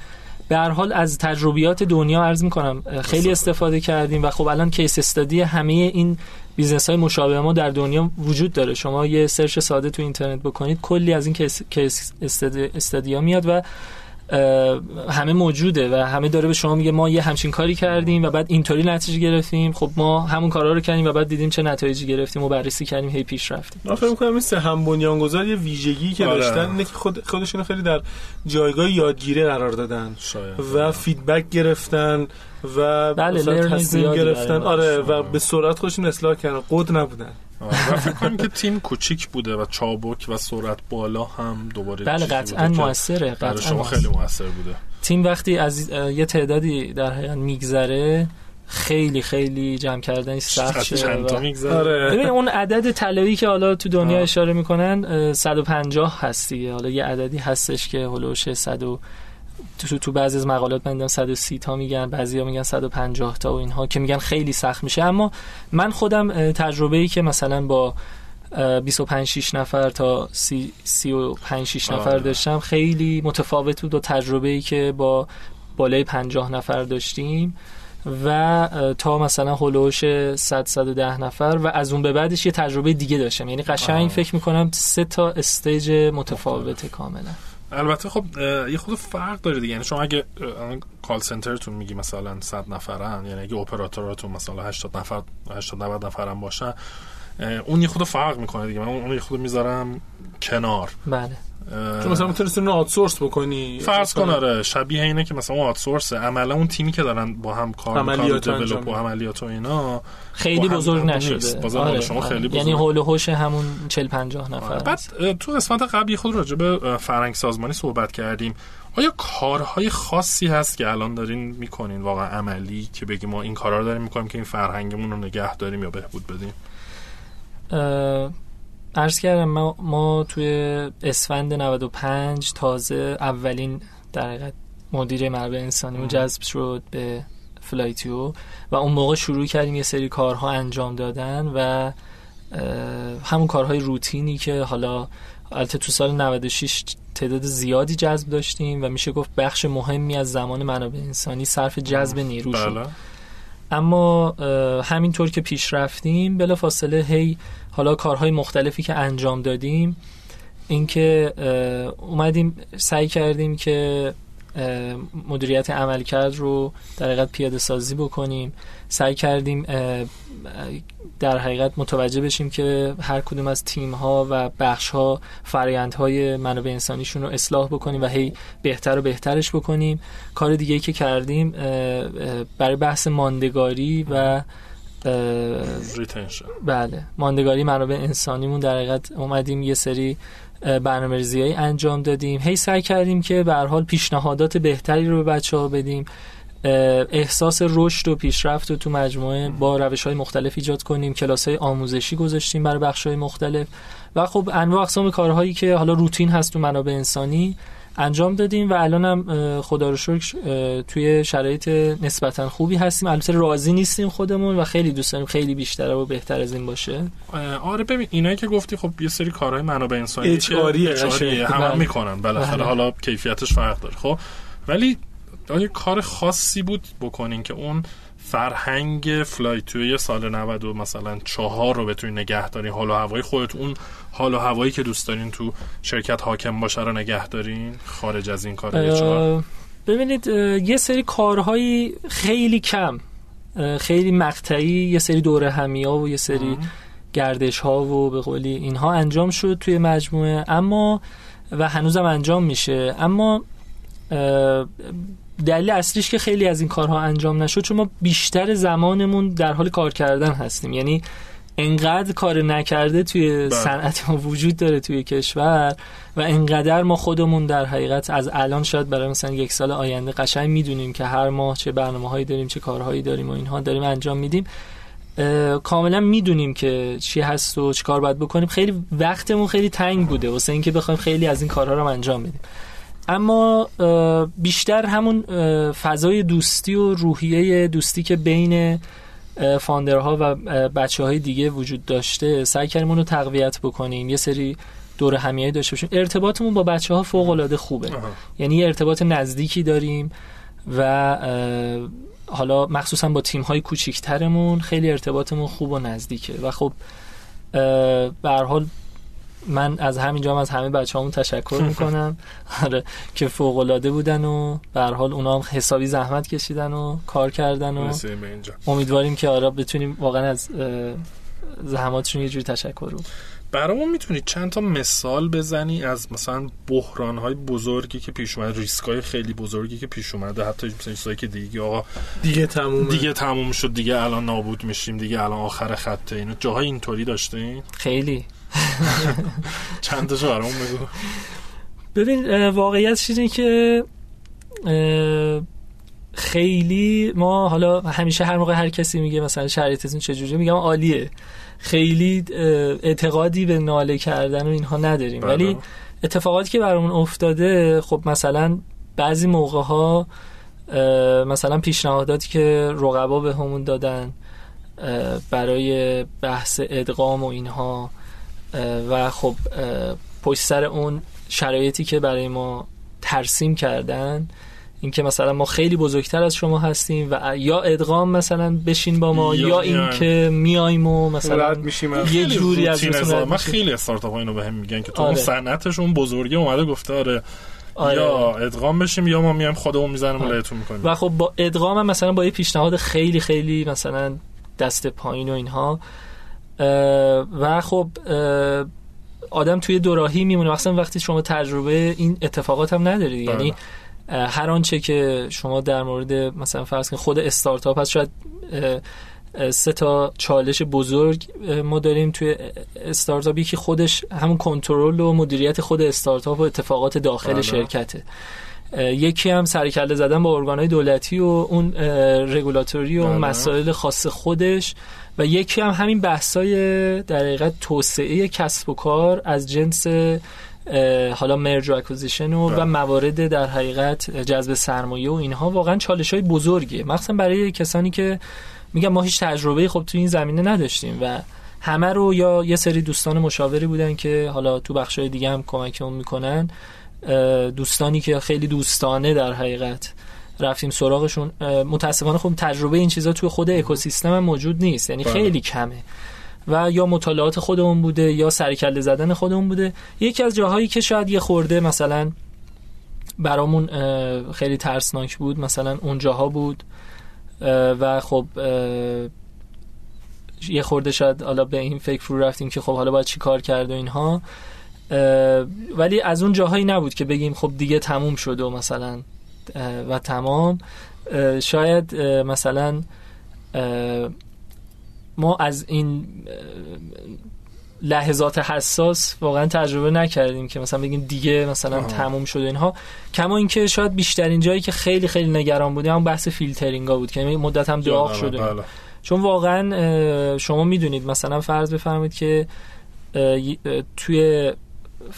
به هر حال از تجربیات دنیا عرض می‌کنم خیلی استفاده کردیم و خب الان case study همه این business های مشابه ما در دنیا وجود داره. شما یه search ساده تو اینترنت بکنید کلی از این case study میاد و همه موجوده و همه داره به شما میگه ما یه همچین کاری کردیم و بعد اینطوری نتیجه گرفتیم. خب ما همون کارا رو کردیم و بعد دیدیم چه نتایجی گرفتیم و بررسی کردیم هی پیش رفتیم. من فکر می‌کنم این هم بنیانگذار یه ویژگی که آره. داشتن اینه که خود خودشون خیلی در جایگاه یادگیری قرار دادن شاید. و فیدبک گرفتن و بله، تصمیم گرفتن. آره و به سرعت خودشون اصلاح کردن. قد نبودن. و فکر کنم که تیم کوچیک بوده و چابک و سرعت بالا هم دوباره بله قطعا موثره برای قطعا شما خیلی. موثر بوده. تیم وقتی از یه تعدادی در حقیقت میگذره خیلی خیلی جمع کردن سخت میگذره. آره. ببین اون عدد طلایی که حالا تو دنیا آه. اشاره می‌کنن اه، 150 هست دیگه حالا یه عددی هستش که هلوش 100 و تو تو بعضی از مقالات من دیدم 130 تا میگن بعضیا میگن 150 تا و اینها که میگن خیلی سخت میشه اما من خودم تجربه ای که مثلا با اه، 25 6 نفر تا 30 35 6 نفر آره. داشتم خیلی متفاوت بود و تجربه ای که با بالای 50 نفر داشتیم و تا مثلا هلوش 100 110 نفر و از اون به بعدش یه تجربه دیگه داشتم یعنی قشنگ آه. فکر می‌کنم سه تا استیج متفاوته کاملا البته خب یه خود فرق داره دیگه. یعنی شما اگه کال سنترتون میگی مثلا 100 نفرن یعنی اگه اپراتوراتون مثلا 80 نفر 80 90 نفرن باشن اون یه خود فرق می‌کنه دیگه. من اون یه خود می‌ذارم کنار. بله. چون مثلا می‌تونستی اونو آوتسورس بکنی. فرض کن آره شبیه اینه که مثلا اون آتسورسه عملا اون تیمی که دارن با هم کار عملیات و. عملیات و اینا خیلی بزرگ نشده. مال شما خیلی بزرگ. یعنی هول و هوش همون 40 50 نفر بعد هست. اه، تو قسمت قبلی خود راجع به اه، فرهنگ سازمانی صحبت کردیم. آیا کارهای خاصی هست که الان دارین می‌کنین؟ واقعا عملی که بگیم ما این کارا رو داریم می‌کنیم که این فرهنگمون رو نگه داریم یا بهبود بدیم؟ عرض کردم ما, ما توی اسفند 95 تازه اولین در حقیقت مدیر منابع انسانی جذب شد به فلایتیو و اون موقع شروع کردیم یه سری کارها انجام دادن و همون کارهای روتینی که حالا البته تو سال 96 تعداد زیادی جذب داشتیم و میشه گفت بخش مهمی از زمان منابع انسانی صرف جذب نیرو شد بله. اما همینطور که پیش رفتیم بلا فاصله هی حالا کارهای مختلفی که انجام دادیم اینکه اومدیم سعی کردیم که مدیریت عملکرد رو در حقیقت پیاده سازی بکنیم. سعی کردیم در حقیقت متوجه بشیم که هر کدوم از تیم ها و بخش ها فرایند های منابع انسانیشون رو اصلاح بکنیم و هی بهتر و بهترش بکنیم. کار دیگه که کردیم برای بحث ماندگاری و retention بله. ماندگاری منابع انسانیمون در حقیقت اومدیم یه سری برنامه انجام دادیم. هی سعی کردیم که به هر حال پیشنهادات بهتری رو به بچه ها بدیم احساس رشد و پیشرفت رو تو مجموعه با روش های مختلف ایجاد کنیم. کلاس های آموزشی گذاشتیم برای بخش های مختلف. و خب انواع اقسام کارهایی که حالا روتین هست تو منابع انسانی انجام دادیم و الان هم خدا رو شکر توی شرایط نسبتا خوبی هستیم البته راضی نیستیم خودمون و خیلی دوست داریم خیلی بیشتر و بهتر از این باشه آره ببین اینایی که گفتی خب یه سری کارهای منابع انسانی که HR یه HR قشنگ. هم, هم بله. می‌کنن بالاخره بله. حالا کیفیتش فرق داره خب ولی آیا کار خاصی بود بکنین که اون فرهنگ فلای توی سال 90 و مثلا چهار رو بتونین نگه دارین حال و هوای خودت اون حال و هوایی که دوست دارین تو شرکت حاکم باشه رو نگه دارین؟ خارج از این کار اه، ببینید یه سری کارهایی خیلی کم خیلی مقطعی یه سری دوره همیا و یه سری گردش ها و به قولی اینها انجام شد توی مجموعه. اما و هنوزم انجام میشه. اما دلیل اصلیش که خیلی از این کارها انجام نشد چون ما بیشتر زمانمون در حال کار کردن هستیم. یعنی انقدر کار نکرده توی صنعت ما وجود داره توی کشور و انقدر ما خودمون در حقیقت از الان شاید برای مثلا یک سال آینده قشنگ می‌دونیم که هر ماه چه برنامه هایی داریم چه کارهایی داریم و اینها داریم انجام میدیم. کاملا می‌دونیم که چی هست و چی کار باید بکنیم. خیلی وقتمون خیلی تنگ بوده واسه اینکه بخوایم خیلی از این کارها رو انجام بدیم. اما اه، بیشتر همون اه، فضای دوستی و روحیه دوستی که بین اه، فاندرها و بچه های دیگه وجود داشته سعی کردیم اون رو تقویت بکنیم. یه سری دور همیه داشته باشیم. ارتباطمون با بچه ها فوق العاده خوبه. آها. یعنی یه ارتباط نزدیکی داریم و اه، حالا مخصوصا با تیم های کوچیکترمون خیلی ارتباطمون خوب و نزدیکه. و خب اه، به حال من از همینجا از همه بچه همون تشکر [laughs] می‌کنم. آره که فوق العاده بودن و به حال اونا هم حسابی زحمت کشیدن و کار کردن و امیدواریم که آره بتونیم واقعا از زحماتشون یه جوری تشکر رو برامون می‌تونید چند تا مثال بزنی از مثلا بحران های بزرگی که پیش اومده ریسک های خیلی بزرگی که پیش اومده حتی مثلا چیزایی که دیگه آقا دیگه تموم دیگه تموم شد دیگه الان نابود میشیم دیگه الان آخر خطه اینو. جاهای اینطوری داشتین؟ خیلی. [laughs] چند تاشو برامون بگو. ببین واقعیت اینه که خیلی ما حالا همیشه هر موقع هر کسی میگه مثلا شرایطتون چجوریه میگم عالیه. خیلی اعتقادی به ناله کردن و اینها نداریم. ولی بله. اتفاقاتی که برامون افتاده خب مثلا بعضی موقع ها مثلا پیشنهاداتی که رقبا به همون دادن برای بحث ادغام و اینها و خب پشت سر اون شرایطی که برای ما ترسیم کردن اینکه مثلا ما خیلی بزرگتر از شما هستیم و یا ادغام مثلا بشین با ما یا, یا اینکه میایم و مثلا یه جوری از من خیلی استارتاپ اینو بهم میگن که تو آره. اون صنعتشون بزرگی اومده گفته آره آره. یا ادغام بشیم یا ما میایم خودمون می‌زنیم آره. لایتون می‌کنیم و خب با ادغام مثلا با یه پیشنهاد خیلی خیلی مثلا دست پایین و اینها و خب آدم توی دوراهی میمونه. مثلا وقتی شما تجربه این اتفاقات هم ندارید یعنی هر آنچه که شما در مورد مثلا فرض کنید خود استارتاپ هست شاید سه تا چالش بزرگ ما داریم توی استارتاپ. یکی خودش همون کنترل و مدیریت خود استارتاپ و اتفاقات داخل بله. شرکته. یکی هم سرکله زدن با ارگانهای دولتی و اون رگولاتوری و بله. مسائل خاص خودش. و یکی هم همین بحثای در حقیقت توسعه کسب و کار از جنس حالا merge و acquisition و, و بله. موارد در حقیقت جذب سرمایه و اینها واقعا چالش های بزرگیه مخصوصا برای کسانی که میگم ما هیچ تجربه خب تو این زمینه نداشتیم و همه رو یا یه سری دوستان مشاوری بودن که حالا تو بخشای دیگه هم کمکمون می‌کنن دوستانی که خیلی دوستانه در حقیقت رفتیم سراغشون. متاسفانه خب تجربه این چیزا توی خود اکوسیستم هم موجود نیست. یعنی بله. خیلی کمه. و یا مطالعات خودمون بوده یا سرکله زدن خودمون بوده. یکی از جاهایی که شاید یه خورده مثلا برامون خیلی ترسناک بود مثلا اون جاها بود. و خب یه خورده شاید حالا به این فکر رو رفتیم که خب حالا باید چی کار کرد و اینها. ولی از اون جاهایی نبود که بگیم خب دیگه تموم شد و مثلا و تمام شاید مثلا ما از این لحظات حساس واقعا تجربه نکردیم که مثلا بگیم دیگه مثلا آه. تموم شده اینها کما اینکه شاید بیشترین جایی که خیلی خیلی نگران بودیم هم بحث فیلترینگ ها بود که مدت هم داغ شده بله. چون واقعا شما می‌دونید مثلا فرض بفرمایید که توی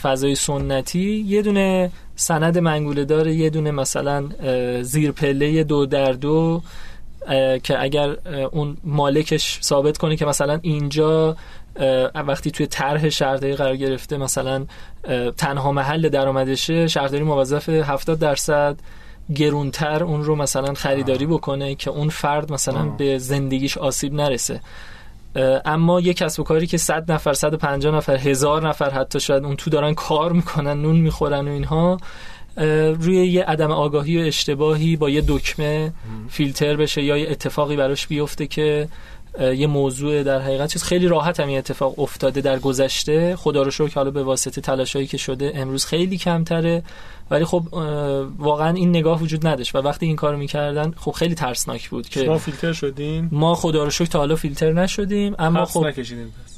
فضای سنتی یه دونه سند منگوله داره یه دونه مثلا زیر پله دو در دو که اگر اون مالکش ثابت کنه که مثلا اینجا وقتی توی طرح شهرداری قرار گرفته مثلا تنها محل درآمدشه شهرداری موظف 70 درصد گرونتر اون رو مثلا خریداری بکنه که اون فرد مثلا به زندگیش آسیب نرسه. اما یه کسب و کاری که 100 نفر 150 نفر هزار نفر حتی شاید اون تو دارن کار می‌کنن نون می‌خورن و اینها روی یه عدم آگاهی و اشتباهی با یه دکمه فیلتر بشه یا یه اتفاقی براش بیفته که یه موضوع در حقیقت چیز خیلی راحت هم اتفاق افتاده در گذشته. خدا رو شکر حالا به واسطه تلاشایی که شده امروز خیلی کمتره. ولی خب واقعا این نگاه وجود نداشت و وقتی این کارو می‌کردن خب خیلی ترسناک بود که ما فیلتر شدیم ما خدا رو شکر تا حالا فیلتر نشدیم اما خب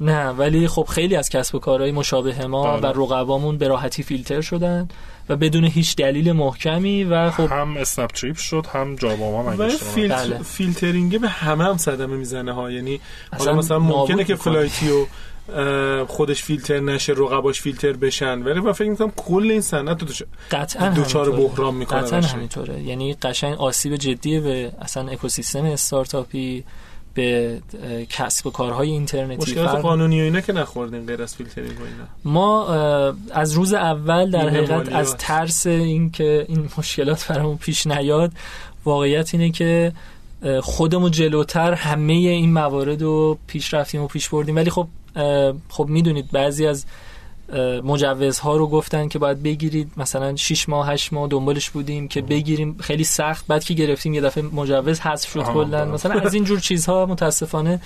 نه ولی خب خیلی از کسب و کارهای مشابه ما بله. و رقبامون به راحتی فیلتر شدن و بدون هیچ دلیل محکمی و خب هم اسنپ تریپ شد هم جاباما فیلتر... بله. فیلترینگ به همه هم صدمه می‌زنه ها یعنی حالا مثلا ممکنه که فلایتیو خودش فیلتر نشه رقباش فیلتر بشن. ولی من فکر می‌کنم کل این صنعت رو قطعا دوچار بحران می‌کنه قطعا همینطوره. یعنی قشنگ آسیب جدی به اصلا اکوسیستم استارتاپی به کسب و کارهای اینترنتی. مشکلات قانونی و اینا که نخوردین غیر از فیلترینگ و اینا. ما از روز اول در حقیقت از ترس اینکه این مشکلات برامون پیش نیاد واقعیت اینه که خودمون جلوتر همه این موارد رو پیش رفتیم و پیش بردیم. ولی خب خب می‌دونید بعضی از مجوزها رو گفتن که باید بگیرید. مثلا 6 ماه 8 ماه دنبالش بودیم که بگیریم. خیلی سخت. بعد که گرفتیم یه دفعه مجوز حذف شد کلا. مثلا از این جور چیزها متاسفانه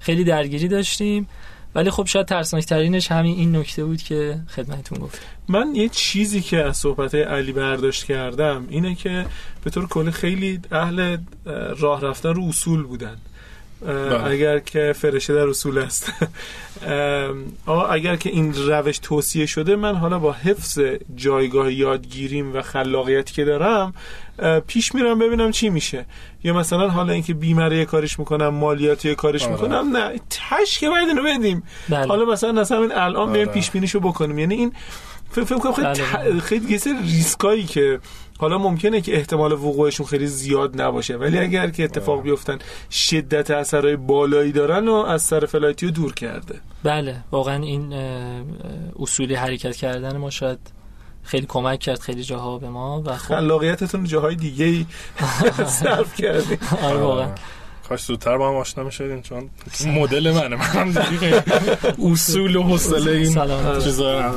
خیلی درگیری داشتیم. ولی خب شاید ترسناک ترینش همین این نکته بود که خدمتتون گفت من یه چیزی که از صحبت علی برداشت کردم اینه که به طور کلی خیلی اهل راه رفتن رو اصول بودن. اگر که فرشه در اصول است اگر که این روش توصیه شده من حالا با حفظ جایگاه یادگیریم و خلاقیتی که دارم پیش میرم ببینم چی میشه یا مثلا حالا اینکه بیمه کارش می‌کنم مالیاتی کارش آره. می‌کنم نه تش که باید اینو بدیم بله. حالا مثلا مثلا الان بریم آره. پیش بینیشو بکنیم یعنی این فکر کنم خیلی بله. خیلی ریسکایی که حالا ممکنه که احتمال وقوعشون خیلی زیاد نباشه ولی اگر که اتفاق بیفتن شدت اثرهای بالایی دارن و از سر فلایتی رو دور کرده. بله واقعا این اصولی حرکت کردن ما شاید خیلی کمک کرد خیلی جاها به ما و خب خلاقیتتون جاهای دیگه ای [laughs] صرف کردی. آره واقعا. کاش زودتر با هم آشنا می‌شدین چون مدل منه. من [laughs] اصول و حوصله این چیزا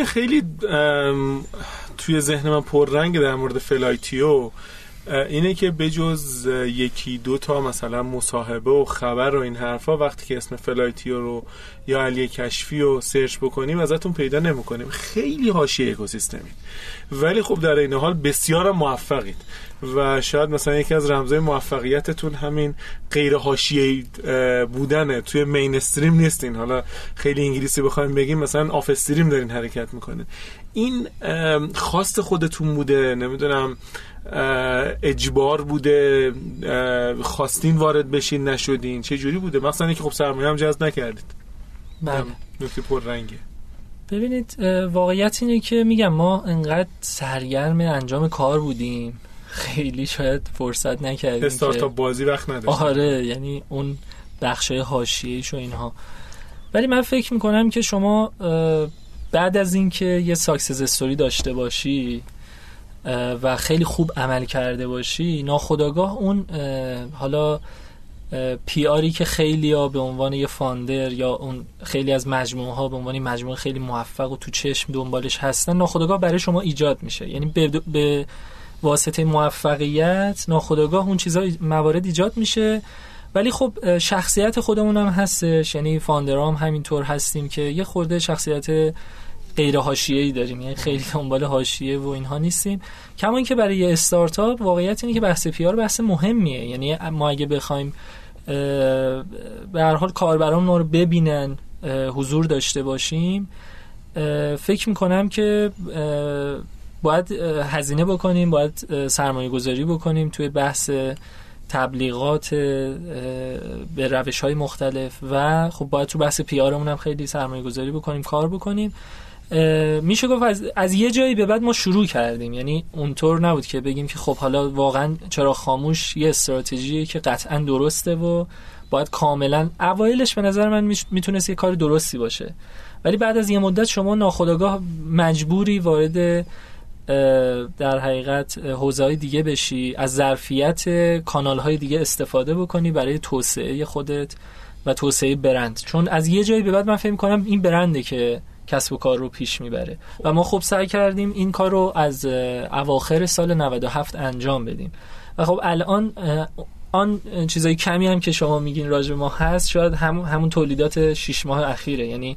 که خیلی توی ذهن من پررنگ در مورد فلایتیو اینه که بجز یکی دو تا مثلا مصاحبه و خبر و این حرفا وقتی که اسم فلایتیو رو یا علی کشفی رو search بکنیم ازتون پیدا نمی‌کنیم. خیلی حاشیه اکوسیستمی ولی خب در این حال بسیار موفقید. و شاید مثلا یکی از رمزهای موفقیتتون همین غیر حاشیه بودنه توی mainstream نیستین. حالا خیلی انگلیسی بخوایم بگیم مثلا آف استریم دارین حرکت می‌کنه این خواست خودتون بوده. نمی‌دونم اجبار بوده خواستین وارد بشین نشدین. چه جوری بوده؟ مثلا که خب سرمایه هم جذب نکردید. بله. نکته پر رنگه ببینید واقعیت اینه که میگم ما انقدر سرگرم انجام کار بودیم. خیلی شاید فرصت نکردیم استارتاپ بازی وقت نداشت. آره یعنی اون بخشای حاشیه‌ایش و اینها. ولی من فکر می‌کنم که شما بعد از اینکه یه success story داشته باشی و خیلی خوب عمل کرده باشی ناخداگاه اون حالا PR ی که خیلی ها به عنوان یه founder یا اون خیلی از مجموعه ها به عنوان مجموعه خیلی موفق و تو چشم دنبالش هستن ناخداگاه برای شما ایجاد میشه. یعنی به, به واسطه موفقیت ناخداگاه اون چیزا موارد ایجاد میشه. ولی خب شخصیت خودمون هم هستش یعنی فاندرام همینطور هستیم که یه خورده شخصیت غیر حاشیه‌ای داریم. یعنی خیلی دنبال حاشیه و اینها نیستیم. کما اینکه برای یه استارتاپ واقعیت اینه که بحث پیار بحث مهمیه. یعنی ما اگه بخوایم به هر حال کاربران رو ببینن حضور داشته باشیم فکر می‌کنم که باید هزینه بکنیم باید سرمایه گذاری بکنیم توی بحث تبلیغات به روش های مختلف. و خب باید تو بحث پیارمون هم خیلی سرمایه گذاری بکنیم کار بکنیم. میشه گفت از, از یه جایی به بعد ما شروع کردیم. یعنی اونطور نبود که بگیم که خب حالا واقعا چرا خاموش یه استراتژی که قطعا درسته و باید کاملا اوایلش به نظر من می‌تونست یه کار درستی باشه. ولی بعد از یه مدت شما ناخداگاه مجبوری وارد در حقیقت حوزه های دیگه بشی از ظرفیت کانال های دیگه استفاده بکنی برای توسعه خودت و توسعه برند. چون از یه جایی به بعد من فکر کنم این برنده که کسب و کار رو پیش می‌بره. و ما خوب سعی کردیم این کار رو از اواخر سال 97 انجام بدیم. و خب الان آن چیزای کمی هم که شما میگین راجع ما هست شاید هم همون تولیدات 6 ماه اخیره. یعنی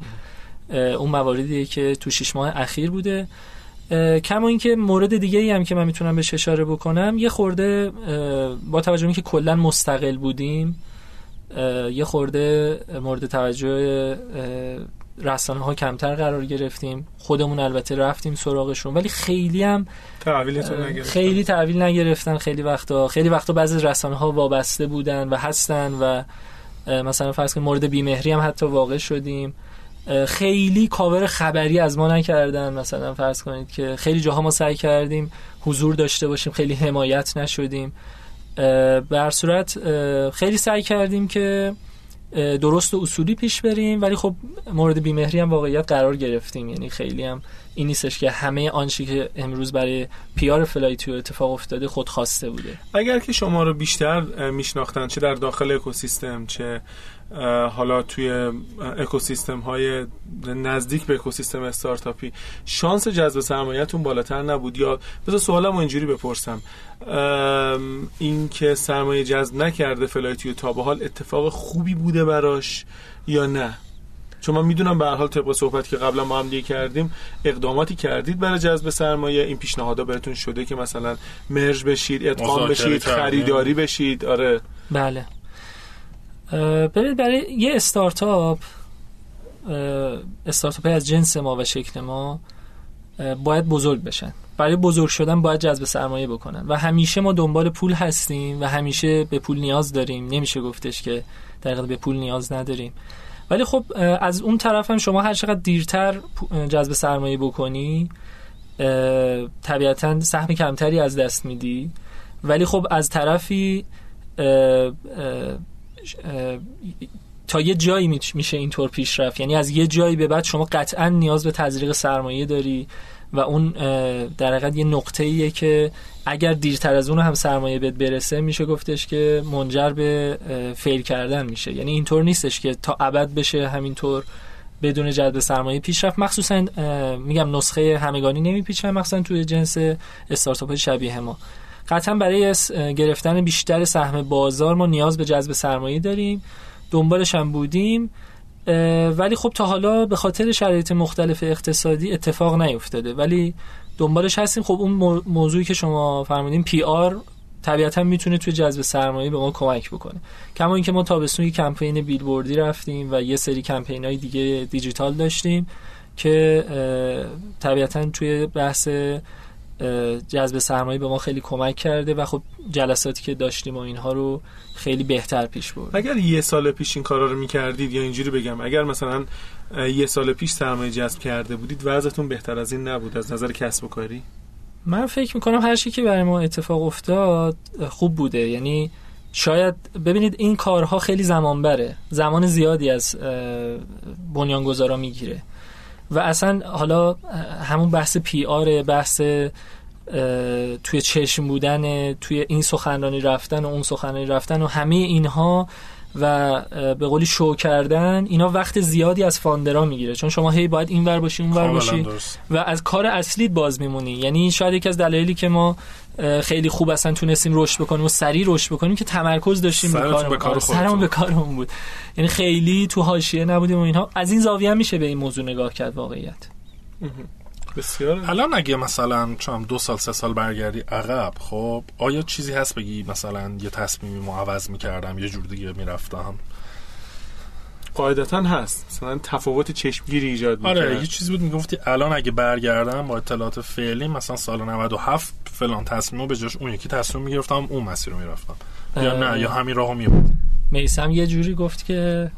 اون مواردیه که تو 6 ماه اخیر بوده. کما اینکه مورد دیگه ای هم که من می‌تونم بهش اشاره بکنم یه خورده با توجه که کلا مستقل بودیم یه خورده مورد توجه رسانه ها کمتر قرار گرفتیم. خودمون البته رفتیم سراغشون. ولی خیلی هم خیلی تحویل نگرفتن خیلی وقتا. خیلی وقتا بعضی رسانه ها وابسته بودن و هستن و مثلا فرض کنید مورد بیمهری هم حتی واقع شدیم. خیلی کاور خبری از ما نکردن. مثلا فرض کنید که خیلی جاها ما سعی کردیم حضور داشته باشیم خیلی حمایت نشدیم. بر صورت خیلی سعی کردیم که درست و اصولی پیش بریم ولی خب مورد بیمهری هم واقعیت قرار گرفتیم. یعنی خیلی هم این نیستش که همه آنچه که امروز برای PR فلایتیو اتفاق افتاده خود خواسته بوده. اگر که شما رو بیشتر میشناختن چه در داخل اکوسیستم چه حالا توی اکوسیستم های نزدیک به اکوسیستم استارتاپی شانس جذب سرمایه‌تون بالاتر نبود؟ یا بذار سوالمو اینجوری بپرسم. این که سرمایه جذب نکرده فلایتیو تا به حال اتفاق خوبی بوده براش یا نه؟ چون من می‌دونم به هر حال طبق صحبت که قبلا ما هم دیگه کردیم اقداماتی کردید برای جذب سرمایه. این پیشنهادا بهتون شده که مثلا مرج بشید ادغام بشید خریداری بشید. آره. بله. ببینید برای یه استارتاپ استارتاپ از جنس ما و شکل ما باید بزرگ بشن. برای بزرگ شدن باید جذب سرمایه بکنن. و همیشه ما دنبال پول هستیم و همیشه به پول نیاز داریم. نمیشه گفتش که در به پول نیاز نداریم. ولی خب از اون طرف هم شما هر چقدر دیرتر جذب سرمایه بکنی طبیعتا سهم کمتری از دست میدی. ولی خب از طرفی تا یه جایی میشه اینطور پیش رفت. یعنی از یه جایی به بعد شما قطعا نیاز به تزریق سرمایه داری و اون در حقیقت یه نقطه ایه که اگر دیرتر از اون هم سرمایه بهت برسه میشه گفتش که منجر به فیل کردن میشه. یعنی اینطور نیستش که تا ابد بشه همینطور بدون جذب سرمایه پیش رفت. مخصوصا میگم نسخه همگانی نمیپیچن مخصوصا توی جنس استارتاپ شبیه ما. قطعا برای گرفتن بیشتر سهم بازار ما نیاز به جذب سرمایه داریم دنبالش هم بودیم ولی خب تا حالا به خاطر شرایط مختلف اقتصادی اتفاق نیفتاده. ولی دنبالش هستیم. خب اون موضوعی که شما فرمودین پی آر طبیعتا می‌تونه توی جذب سرمایه به ما کمک بکنه. کما اینکه ما تابستون کمپین بیلبوردی رفتیم و یه سری کمپین های دیگه دیجیتال داشتیم که طبیعتا توی بحث جذب سرمایه به ما خیلی کمک کرده و خب جلساتی که داشتیم و اینها رو خیلی بهتر پیش برد. اگر یه سال پیش این کارا رو می‌کردید یا اینجوری بگم اگر مثلا یه سال پیش سرمایه جذب کرده بودید وضعتون بهتر از این نبود از نظر کسب و کاری؟ من فکر می‌کنم هر چی که برای ما اتفاق افتاد خوب بوده. یعنی شاید ببینید این کارها خیلی زمان بره زمان زیادی از بنیانگذارا می‌گیره. و اصلا حالا همون بحث پی آر بحث توی چشم بودن توی این سخنرانی رفتن و اون سخنرانی رفتن و همه اینها و به قولی شو کردن اینا وقت زیادی از فاندرا می‌گیره. چون شما هی باید این ور باشی اون ور باشی و از کار اصلی باز میمونی. یعنی شاید یکی از دلایلی که ما خیلی خوب اصلا تونستیم رشد بکنیم و سریع رشد بکنیم که تمرکز داشتیم به کار سرمون به کارمون بود. یعنی خیلی تو حاشیه نبودیم و اینها. از این زاویه میشه به این موضوع نگاه کرد واقعیت. بسیار. الان اگه مثلا چون دو سال سه سال برگردی عقب خب آیا چیزی هست بگی؟ مثلا یه تصمیمی ما عوض می‌کردم یه جور دیگه می‌رفتم؟ قاعدتا هست. مثلا تفاوت چشمگیری ایجاد می‌کنه آره یه چیزی بود می‌گفتی الان اگه برگردم با اطلاعات فعلی مثلا سال 97 فلان تصمیم به جاش اون یکی تصمیم می‌گرفتم اون مسیر رو می‌رفتم. یا نه یا همین راهو می‌رفتم میسم یه جوری گفت که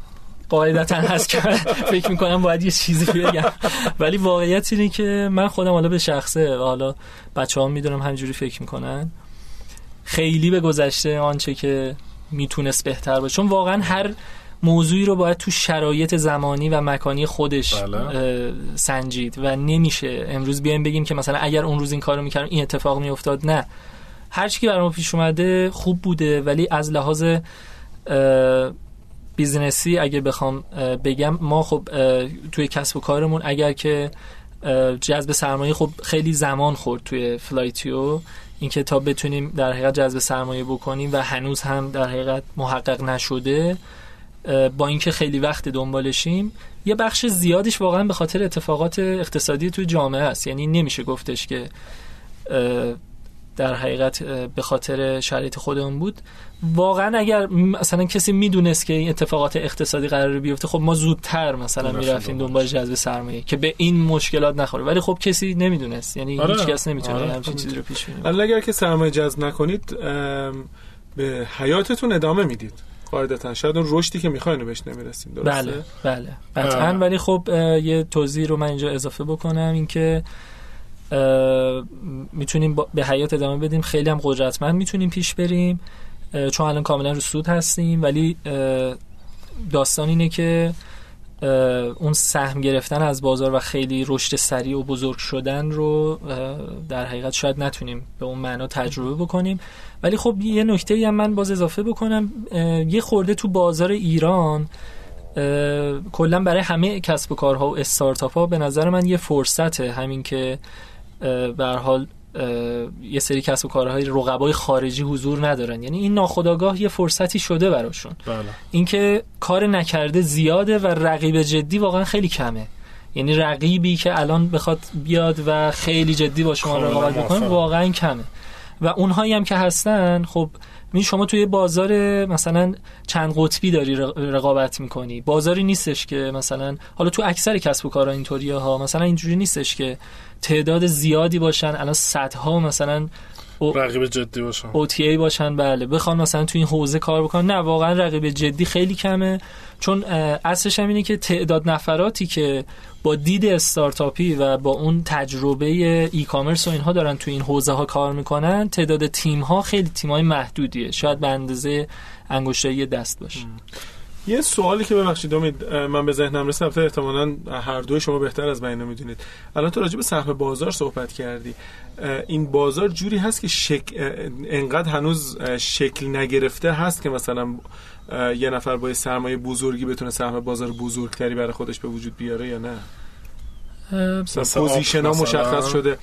قاعدتا هست که [laughs] فکر می‌کنم باید یه چیزی بگم. ولی واقعیت اینه که من خودم حالا به شخصه و حالا بچه ها می‌دونم همجوری فکر می‌کنن. خیلی به گذشته آنچه که می‌تونست بهتر باشه. چون واقعا هر موضوعی رو باید تو شرایط زمانی و مکانی خودش بله. سنجید و نمیشه. امروز بیایم بگیم که مثلا اگر اون روز این کارو می‌کردم این اتفاق میافتاد نه. هر چی که برام پیش اومده خوب بوده ولی از لحاظ business ی اگه بخوام بگم ما خب توی کسب و کارمون اگر که جذب سرمایه خب خیلی زمان خورد توی فلایتیو. اینکه تا بتونیم در حقیقت جذب سرمایه بکنیم و هنوز هم در حقیقت محقق نشده. با اینکه خیلی وقت دنبالشیم یه بخش زیادیش واقعا به خاطر اتفاقات اقتصادی توی جامعه است. یعنی نمیشه گفتش که در حقیقت به خاطر شرایط خودمون بود. واقعا اگر مثلا کسی می‌دونست که این اتفاقات اقتصادی قرار بیفته خب ما زودتر مثلا می‌رفتیم دنبال جذب سرمایه که به این مشکلات نخوره. ولی خب کسی نمی‌دونست. یعنی آره. هیچ کس نمی‌تونه آره. همچین چیزی رو پیش بینه اگر که سرمایه جذب نکنید به حیاتتون ادامه می‌دید. قاعدتا. شاید اون رشدی که می‌خواین بهش نمی‌رسیم درسته؟ بله بله. قطعا ولی خب یه توضیح رو من اینجا اضافه بکنم اینکه می‌تونیم به حیات ادامه بدیم. خیلی هم قدرتمند می‌تونیم پیش بریم چون الان کاملا رو سود هستیم ولی داستان اینه که اون سهم گرفتن از بازار و خیلی رشد سریع و بزرگ شدن رو در حقیقت شاید نتونیم به اون معنا تجربه بکنیم. ولی خب یه نکته هم من باز اضافه بکنم یه خورده تو بازار ایران کلا برای همه کسب و کارها و استارتاپ ها به نظر من یه فرصته همین که به حال یه سری کسب و کارهای رقبای خارجی حضور ندارن. یعنی این ناخودآگاه یه فرصتی شده براشون. بله. اینکه کار نکرده زیاده و رقیب جدی واقعا خیلی کمه. یعنی رقیبی که الان بخواد بیاد و خیلی جدی با شما رقابت بکنه واقعا کمه. و اونهایی هم که هستن خب می شما توی بازار مثلا چند قطبی داری رقابت می‌کنی بازاری نیستش که مثلا حالا تو اکثر کسب و کارها اینطوریه ها مثلا اینجوری نیستش که تعداد زیادی باشن الان صدها مثلا. رقیب جدی باشن OTA باشن بله. بخوان مثلا تو این حوزه کار بکنن. نه واقعا رقیب جدی خیلی کمه. چون اصلش هم اینه که تعداد نفراتی که با دید استارتاپی و با اون تجربه ای کامرس و اینها دارن تو این حوزه ها کار می‌کنن تعداد تیم ها خیلی تیم های محدودیه. شاید به اندازه انگشتری دست باشه. یه سوالی که ببخشید امید من به ذهنم رسید. البته احتمالاً هر دوی شما بهتر از من می‌دونید. الان تو راجع به سهم بازار صحبت کردی. این بازار جوری هست که شک... انقدر هنوز شکل نگرفته هست که مثلا یه نفر با سرمایه بزرگی بتونه سهم بازار بزرگتری برای خودش به وجود بیاره یا نه؟ مثلا position ها مشخص شده.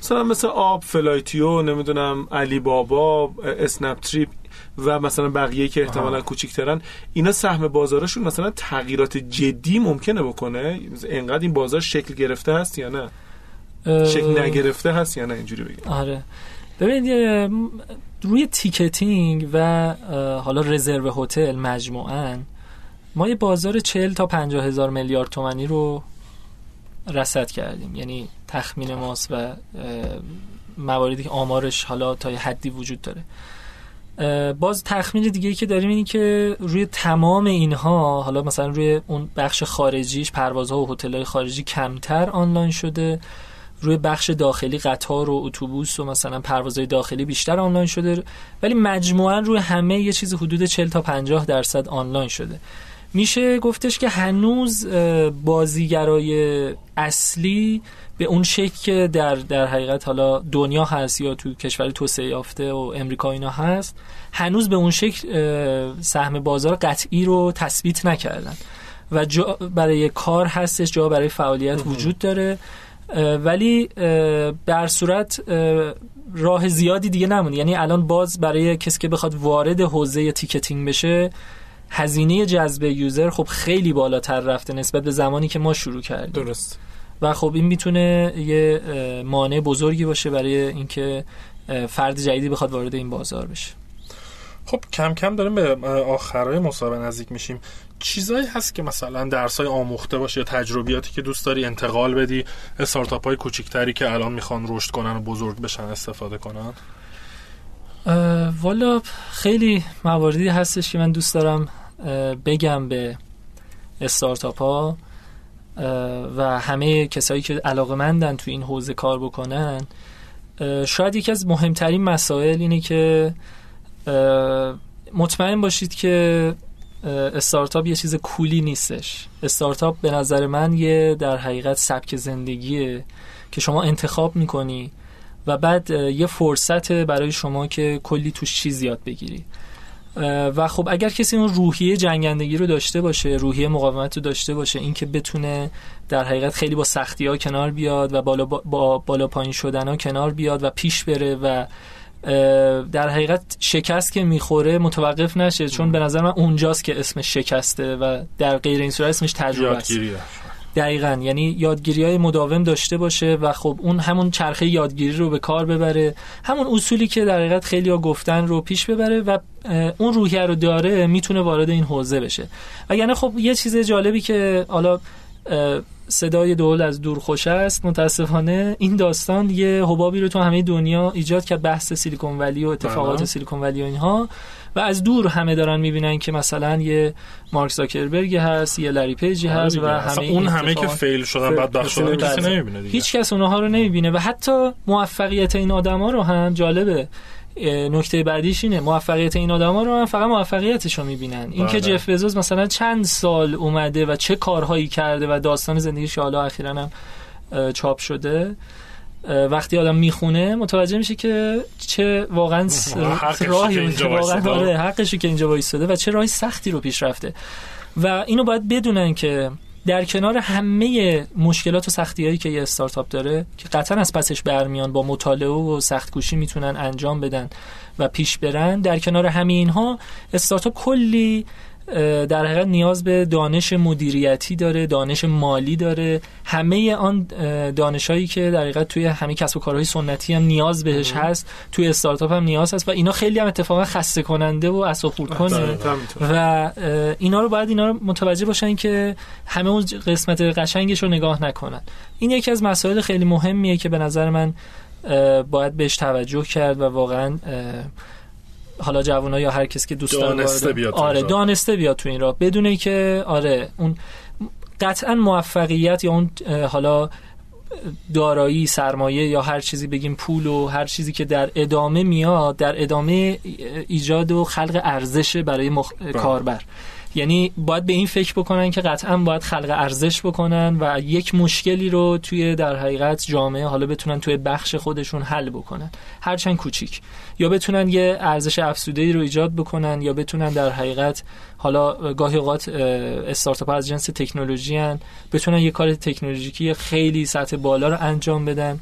مثلا مثل آب فلایتیو نمی‌دونم علی بابا اسنپ تریپ و مثلا بقیه که احتمالا کوچیک‌ترن اینا سهم بازارشون مثلا تغییرات جدی ممکنه بکنه؟ انقدر این بازار شکل گرفته هست یا نه؟ شکل نگرفته هست یا نه؟ اینجوری بگیم آره. ببینید روی تیکتینگ و حالا رزرو هتل مجموعا ما یه بازار 40 تا 50 هزار میلیارد تومانی رو رصد کردیم. یعنی تخمین ماست و مواردی که آمارش حالا تا یه حدی وجود داره. باز تخمین دیگه که داریم اینی که روی تمام اینها حالا مثلا روی اون بخش خارجیش پروازها و هتل‌های خارجی کمتر آنلاین شده. روی بخش داخلی قطار و اتوبوس و مثلا پروازهای داخلی بیشتر آنلاین شده. ولی مجموعا روی همه یه چیز حدود 40 تا 50 درصد آنلاین شده. میشه گفتش که هنوز بازیگرای اصلی به اون شکل که در در حقیقت حالا دنیا هست یا تو کشور توسعه یافته و امریکا اینا هست هنوز به اون شکل سهم بازار قطعی رو تثبیت نکردن. و جا برای کار هستش جا برای فعالیت وجود داره. ولی در صورت راه زیادی دیگه نمونه یعنی الان باز برای کسی که بخواد وارد حوزه تیکتینگ بشه هزینه جذب یوزر خب خیلی بالاتر رفته نسبت به زمانی که ما شروع کردیم. درست. و خب این می‌تونه یه مانع بزرگی باشه برای اینکه فرد جدیدی بخواد وارد این بازار بشه. خب کم کم داریم به آخرای مسابقه نزدیک میشیم. چیزایی هست که مثلا درسای آموخته باشه یا تجربیاتی که دوست داری انتقال بدی استارتاپ های کوچیکتری که الان می‌خوان رشد کنن و بزرگ بشن استفاده کنن؟ والا خیلی مواردی هستش که من دوست دارم بگم به استارتاپ ها و همه کسایی که علاقه مندن تو این حوزه کار بکنن شاید یکی از مهمترین مسائل اینه که مطمئن باشید که استارتاپ یه چیز کولی نیستش. استارتاپ به نظر من یه در حقیقت سبک زندگیه که شما انتخاب می‌کنی و بعد یه فرصت برای شما که کلی توش چیز یاد بگیری. و خب اگر کسی اون روحیه جنگندگی رو داشته باشه روحیه مقاومت رو داشته باشه اینکه بتونه در حقیقت خیلی با سختی ها کنار بیاد و بالا, با بالا پایین شدن ها کنار بیاد و پیش بره و در حقیقت شکست که می‌خوره متوقف نشه چون به نظر من اونجاست که اسمش شکسته و در غیر این صورت اسمش تجربه است. دقیقا. یعنی یادگیری های مداوم داشته باشه و خب اون همون چرخه یادگیری رو به کار ببره. همون اصولی که در حقیقت خیلی ها گفتن رو پیش ببره و اون روحیه رو داره می‌تونه وارد این حوزه بشه. و یعنی خب یه چیز جالبی که حالا صدای دول از دور خوش است متاسفانه این داستان یه حبابی رو تو همه دنیا ایجاد کرد بحث سیلیکون ولی و اتفاقات بله. سیلیکون ولی و اینها. و از دور همه دارن می‌بینن که مثلا یه مارک زاکربرگ هست یه لری پیجی هست و آره دیگه. اصلا همه اون همه که فیل شدن fail- بدبخت شدن. کسی نمی‌بینه دیگه هیچ کس اونها رو نمی‌بینه و حتی موفقیت این آدما رو هم جالبه نکته بعدیش اینه موفقیت این آدما رو هم فقط موفقیتش رو می‌بینن اینکه بله. جف بزوس مثلا چند سال اومده و چه کارهایی کرده و داستان زندگیش حالا اخیرا هم چاپ شده وقتی آدم می‌خونه متوجه میشه که چه واقعا [laughs] راهی اینجا واقعا. آره حقشه که اینجا وایساده و چه راهی سختی رو پیش رفته و اینو باید بدونن که در کنار همه مشکلات و سختی هایی که یه استارتاپ داره که قطعا از پسش برمیان با مطالعه و سخت کوشی می‌تونن انجام بدن و پیش برن در کنار همه اینها استارتاپ کلی در حقیقت نیاز به دانش مدیریتی داره دانش مالی داره. همه آن اه، دانشهایی که در حقیقت توی همه کسب و کارهای سنتی هم نیاز بهش هست توی استارتاپ هم نیاز هست و اینا خیلی هم اتفاقا خسته کننده و اعصاب خورد کنه. و اینا رو باید اینا رو متوجه باشن که همه اون قسمت قشنگش رو نگاه نکنن. این یکی از مسائل خیلی مهمیه که به نظر من باید بهش توجه کرد و واقعا حالا جوونا یا هر کسی که دوست داره دانسته بیاد آره. دانسته بیاد تو این راه. بدونه که آره اون قطعا موفقیت یا اون حالا دارایی سرمایه یا هر چیزی بگیم پول و هر چیزی که در ادامه میاد در ادامه ایجاد و خلق ارزش برای مخ... کاربر. یعنی باید به این فکر بکنن که قطعا باید خلق ارزش بکنن و یک مشکلی رو توی در حقیقت جامعه حالا بتونن توی بخش خودشون حل بکنن. هرچند کوچیک. یا بتونن یه ارزش افزوده ای رو ایجاد بکنن یا بتونن در حقیقت حالا گاهی اوقات استارتاپ از جنس تکنولوژی هن بتونن یه کار تکنولوژیکی خیلی سطح بالا رو انجام بدن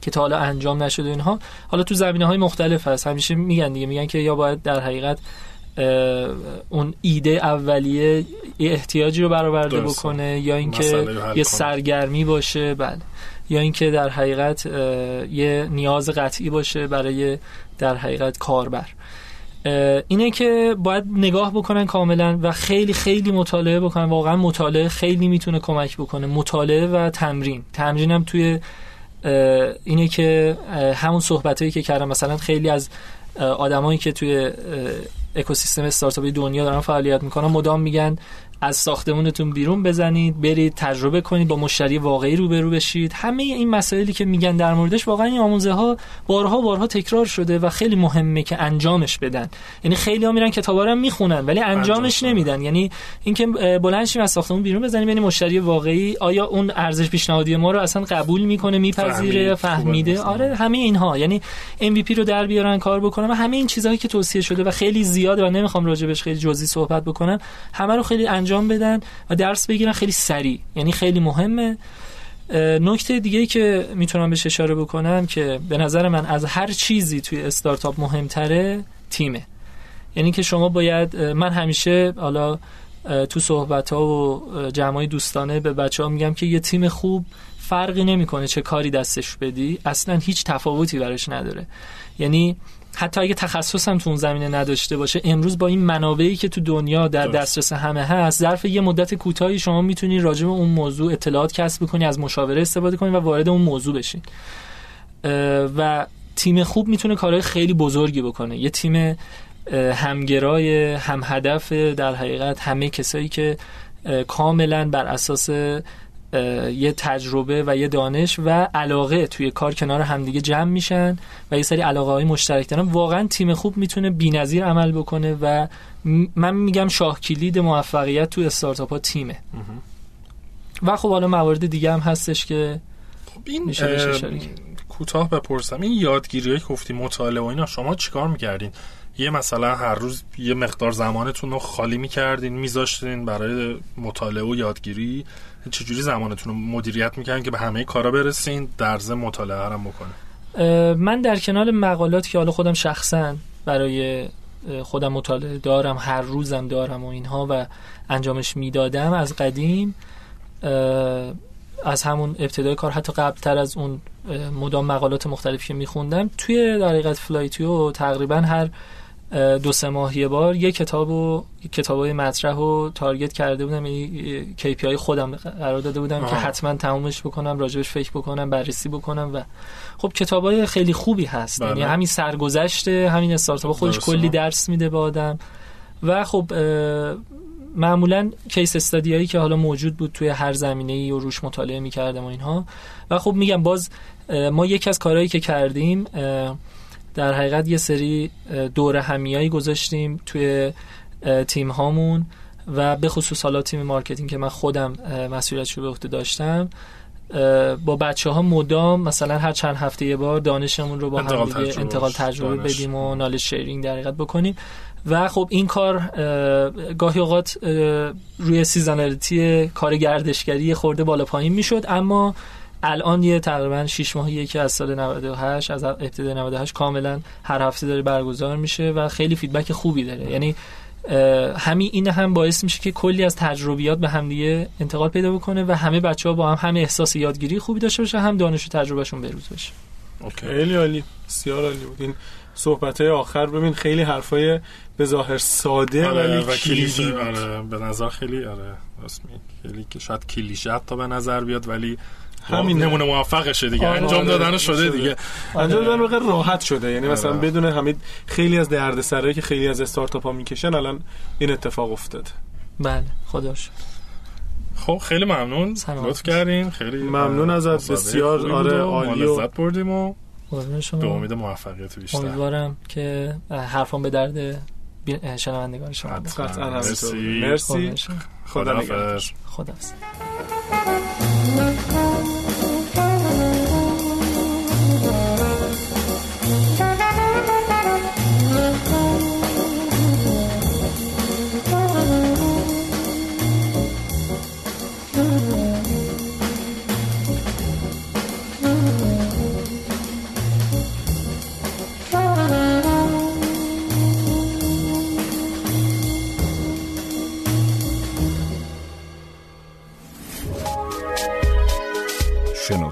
که تا حالا انجام نشده اینها. حالا تو زمینه های مختلف هست. همیشه میگن دیگه میگن که یا باید در حقیقت اون ایده اولیه یه احتیاجی رو برآورده. بکنه یا اینکه یه کنه. سرگرمی باشه بله. یا اینکه در حقیقت یه نیاز قطعی باشه برای در حقیقت کاربر. اینه که باید نگاه بکنن کاملا و خیلی خیلی مطالعه بکنن. واقعا مطالعه خیلی می‌تونه کمک بکنه. مطالعه و تمرین. تمرین هم توی اینه که همون صحبت که کردم مثلا خیلی از آدمایی که توی اکوسیستم استارتاپی دنیا دارن فعالیت می‌کنن مدام میگن از ساختمونتون بیرون بزنید برید تجربه کنید با مشتری واقعی روبرو بشید. همه این مسائلی که میگن در موردش واقعا این آموزه ها بارها بارها تکرار شده و خیلی مهمه که انجامش بدن. یعنی خیلی ها میرن کتابا رو می‌خونن ولی انجامش انجامش نمیدن. یعنی اینکه بلند شیم از ساختمون بیرون بزنیم یعنی مشتری واقعی آیا اون ارزش پیشنهادی ما رو اصلا قبول می‌کنه میپذیره فهمیده. آره همه اینها. یعنی MVP رو در بیارن کار بکنن و همه این چیزهایی که توصیه شده و خیلی زیاده و نمی‌خوام راجبش خیلی جزئی صحبت بکنم همه رو خیلی انجام بدن و درس بگیرن. خیلی سریع. یعنی خیلی مهمه. نکته دیگه که می‌تونم بهش اشاره بکنم که به نظر من از هر چیزی توی استارتاپ مهمتره تیمه. یعنی که شما باید من همیشه حالا تو صحبت ها و جمعای دوستانه به بچه ها میگم که یه تیم خوب فرقی نمی‌کنه چه کاری دستش بدی. اصلا هیچ تفاوتی براش نداره. یعنی حتی اگه تخصص هم تو اون زمینه نداشته باشه امروز با این منابعی که تو دنیا در. دسترس همه هست ظرف یه مدت کوتاهی شما می‌تونی راجع به اون موضوع اطلاعات کسب کنی از مشاوره استفاده کنی و وارد اون موضوع بشین و تیم خوب می‌تونه کارهای خیلی بزرگی بکنه یه تیم همگرای هم هدف در حقیقت همه کسایی که کاملا بر اساس یه تجربه و یه دانش و علاقه توی کار کنار همدیگه جمع میشن و یه سری علاقه های مشترک دارن. واقعا تیم خوب می‌تونه بی‌نظیر عمل بکنه و من میگم شاه کلید موفقیت تو استارتاپ ها تیمه. و خب حالا موارد دیگه هم هستش که خب این میشه. کوتاه بپرسم. این یادگیری که گفتی مطالعه و اینا شما چیکار می‌کردین؟ یه مثلا هر روز یه مقدار زمانتون رو خالی می‌کردین میذاشتین برای مطالعه و یادگیری؟ چجوری زمانتون رو مدیریت می‌کردین که به همه کارا برسین در ضمن مطالعه هم بکنه من در کنار مقالات که حالا خودم شخصا برای خودم مطالعه دارم هر روزم دارم و اینها و انجامش می‌دادم از قدیم از همون ابتدای کار حتی قبلتر از اون مدام مقالات مختلفی که میخوندم توی در حقیقت فلایتیو تقریبا هر دو سه ماه یه بار یه کتاب و کتابای مطرح رو تارگت کرده بودم. یعنی KPI خودم قرار داده بودم آه. که حتما تمومش بکنم راجبش فکر بکنم بررسی بکنم و خب کتابای خیلی خوبی هست. بله. یعنی همین سرگذشت همین استارتاپ. خودش کلی درس میده به آدم. و خب معمولا کیس استادی هایی که حالا موجود بود توی هر زمینه ای و روش مطالعه می‌کردم و اینها. و خب میگم باز ما یکی از کارهایی که کردیم در حقیقت یه سری دور همیایی گذاشتیم توی تیم هامون و به خصوص حالا تیم marketing که من خودم مسئولیتش رو به عهده داشتم با بچه ها مدام مثلا هر چند هفته یه بار دانشمون رو با هم دیگه انتقال تجربه بدیم و knowledge sharing در حقیقت بکنیم. و خب این کار گاهی اوقات روی seasonality کار گردشگری خورده بالا پایین می‌شد اما الان یه تقریبا 6 ماهیه که از سال 98 از ابتدای 98 کاملا هر هفته داره برگزار میشه و خیلی فیدبک خوبی داره. یعنی همین این هم باعث میشه که کلی از تجربیات به همدیگه انتقال پیدا بکنه و همه بچه ها با هم هم احساس یادگیری خوبی داشته باشه هم دانش و تجربهشون بروز بشه. خیلی عالی. بسیار عالی بود. این صحبت های آخر ببین خیلی حرفای به ظاهر ساده آره ولی کلیدی آره به نظر خیلی آره خیلی که شاید کلیشه تا به نظر بیاد ولی همین نمونه موفقشه دیگه. آره انجام دادن آره شده دیگه. انجام دادن واقعا راحت شده. یعنی مثلا آره. بدون همین خیلی از دردسرایی که خیلی از استارتاپ ها می‌کشن الان این اتفاق افتاد. بله خداش خب خیلی ممنون. لطف کردین. خیلی ممنون ازت. بسیار آره عالی و لذت بردیم و به امید موفقیت بیشتر. امیدوارم که حرفان به درد شنوندگان شما قطعا مرسی. مرسی. خدا نگهدار. خدا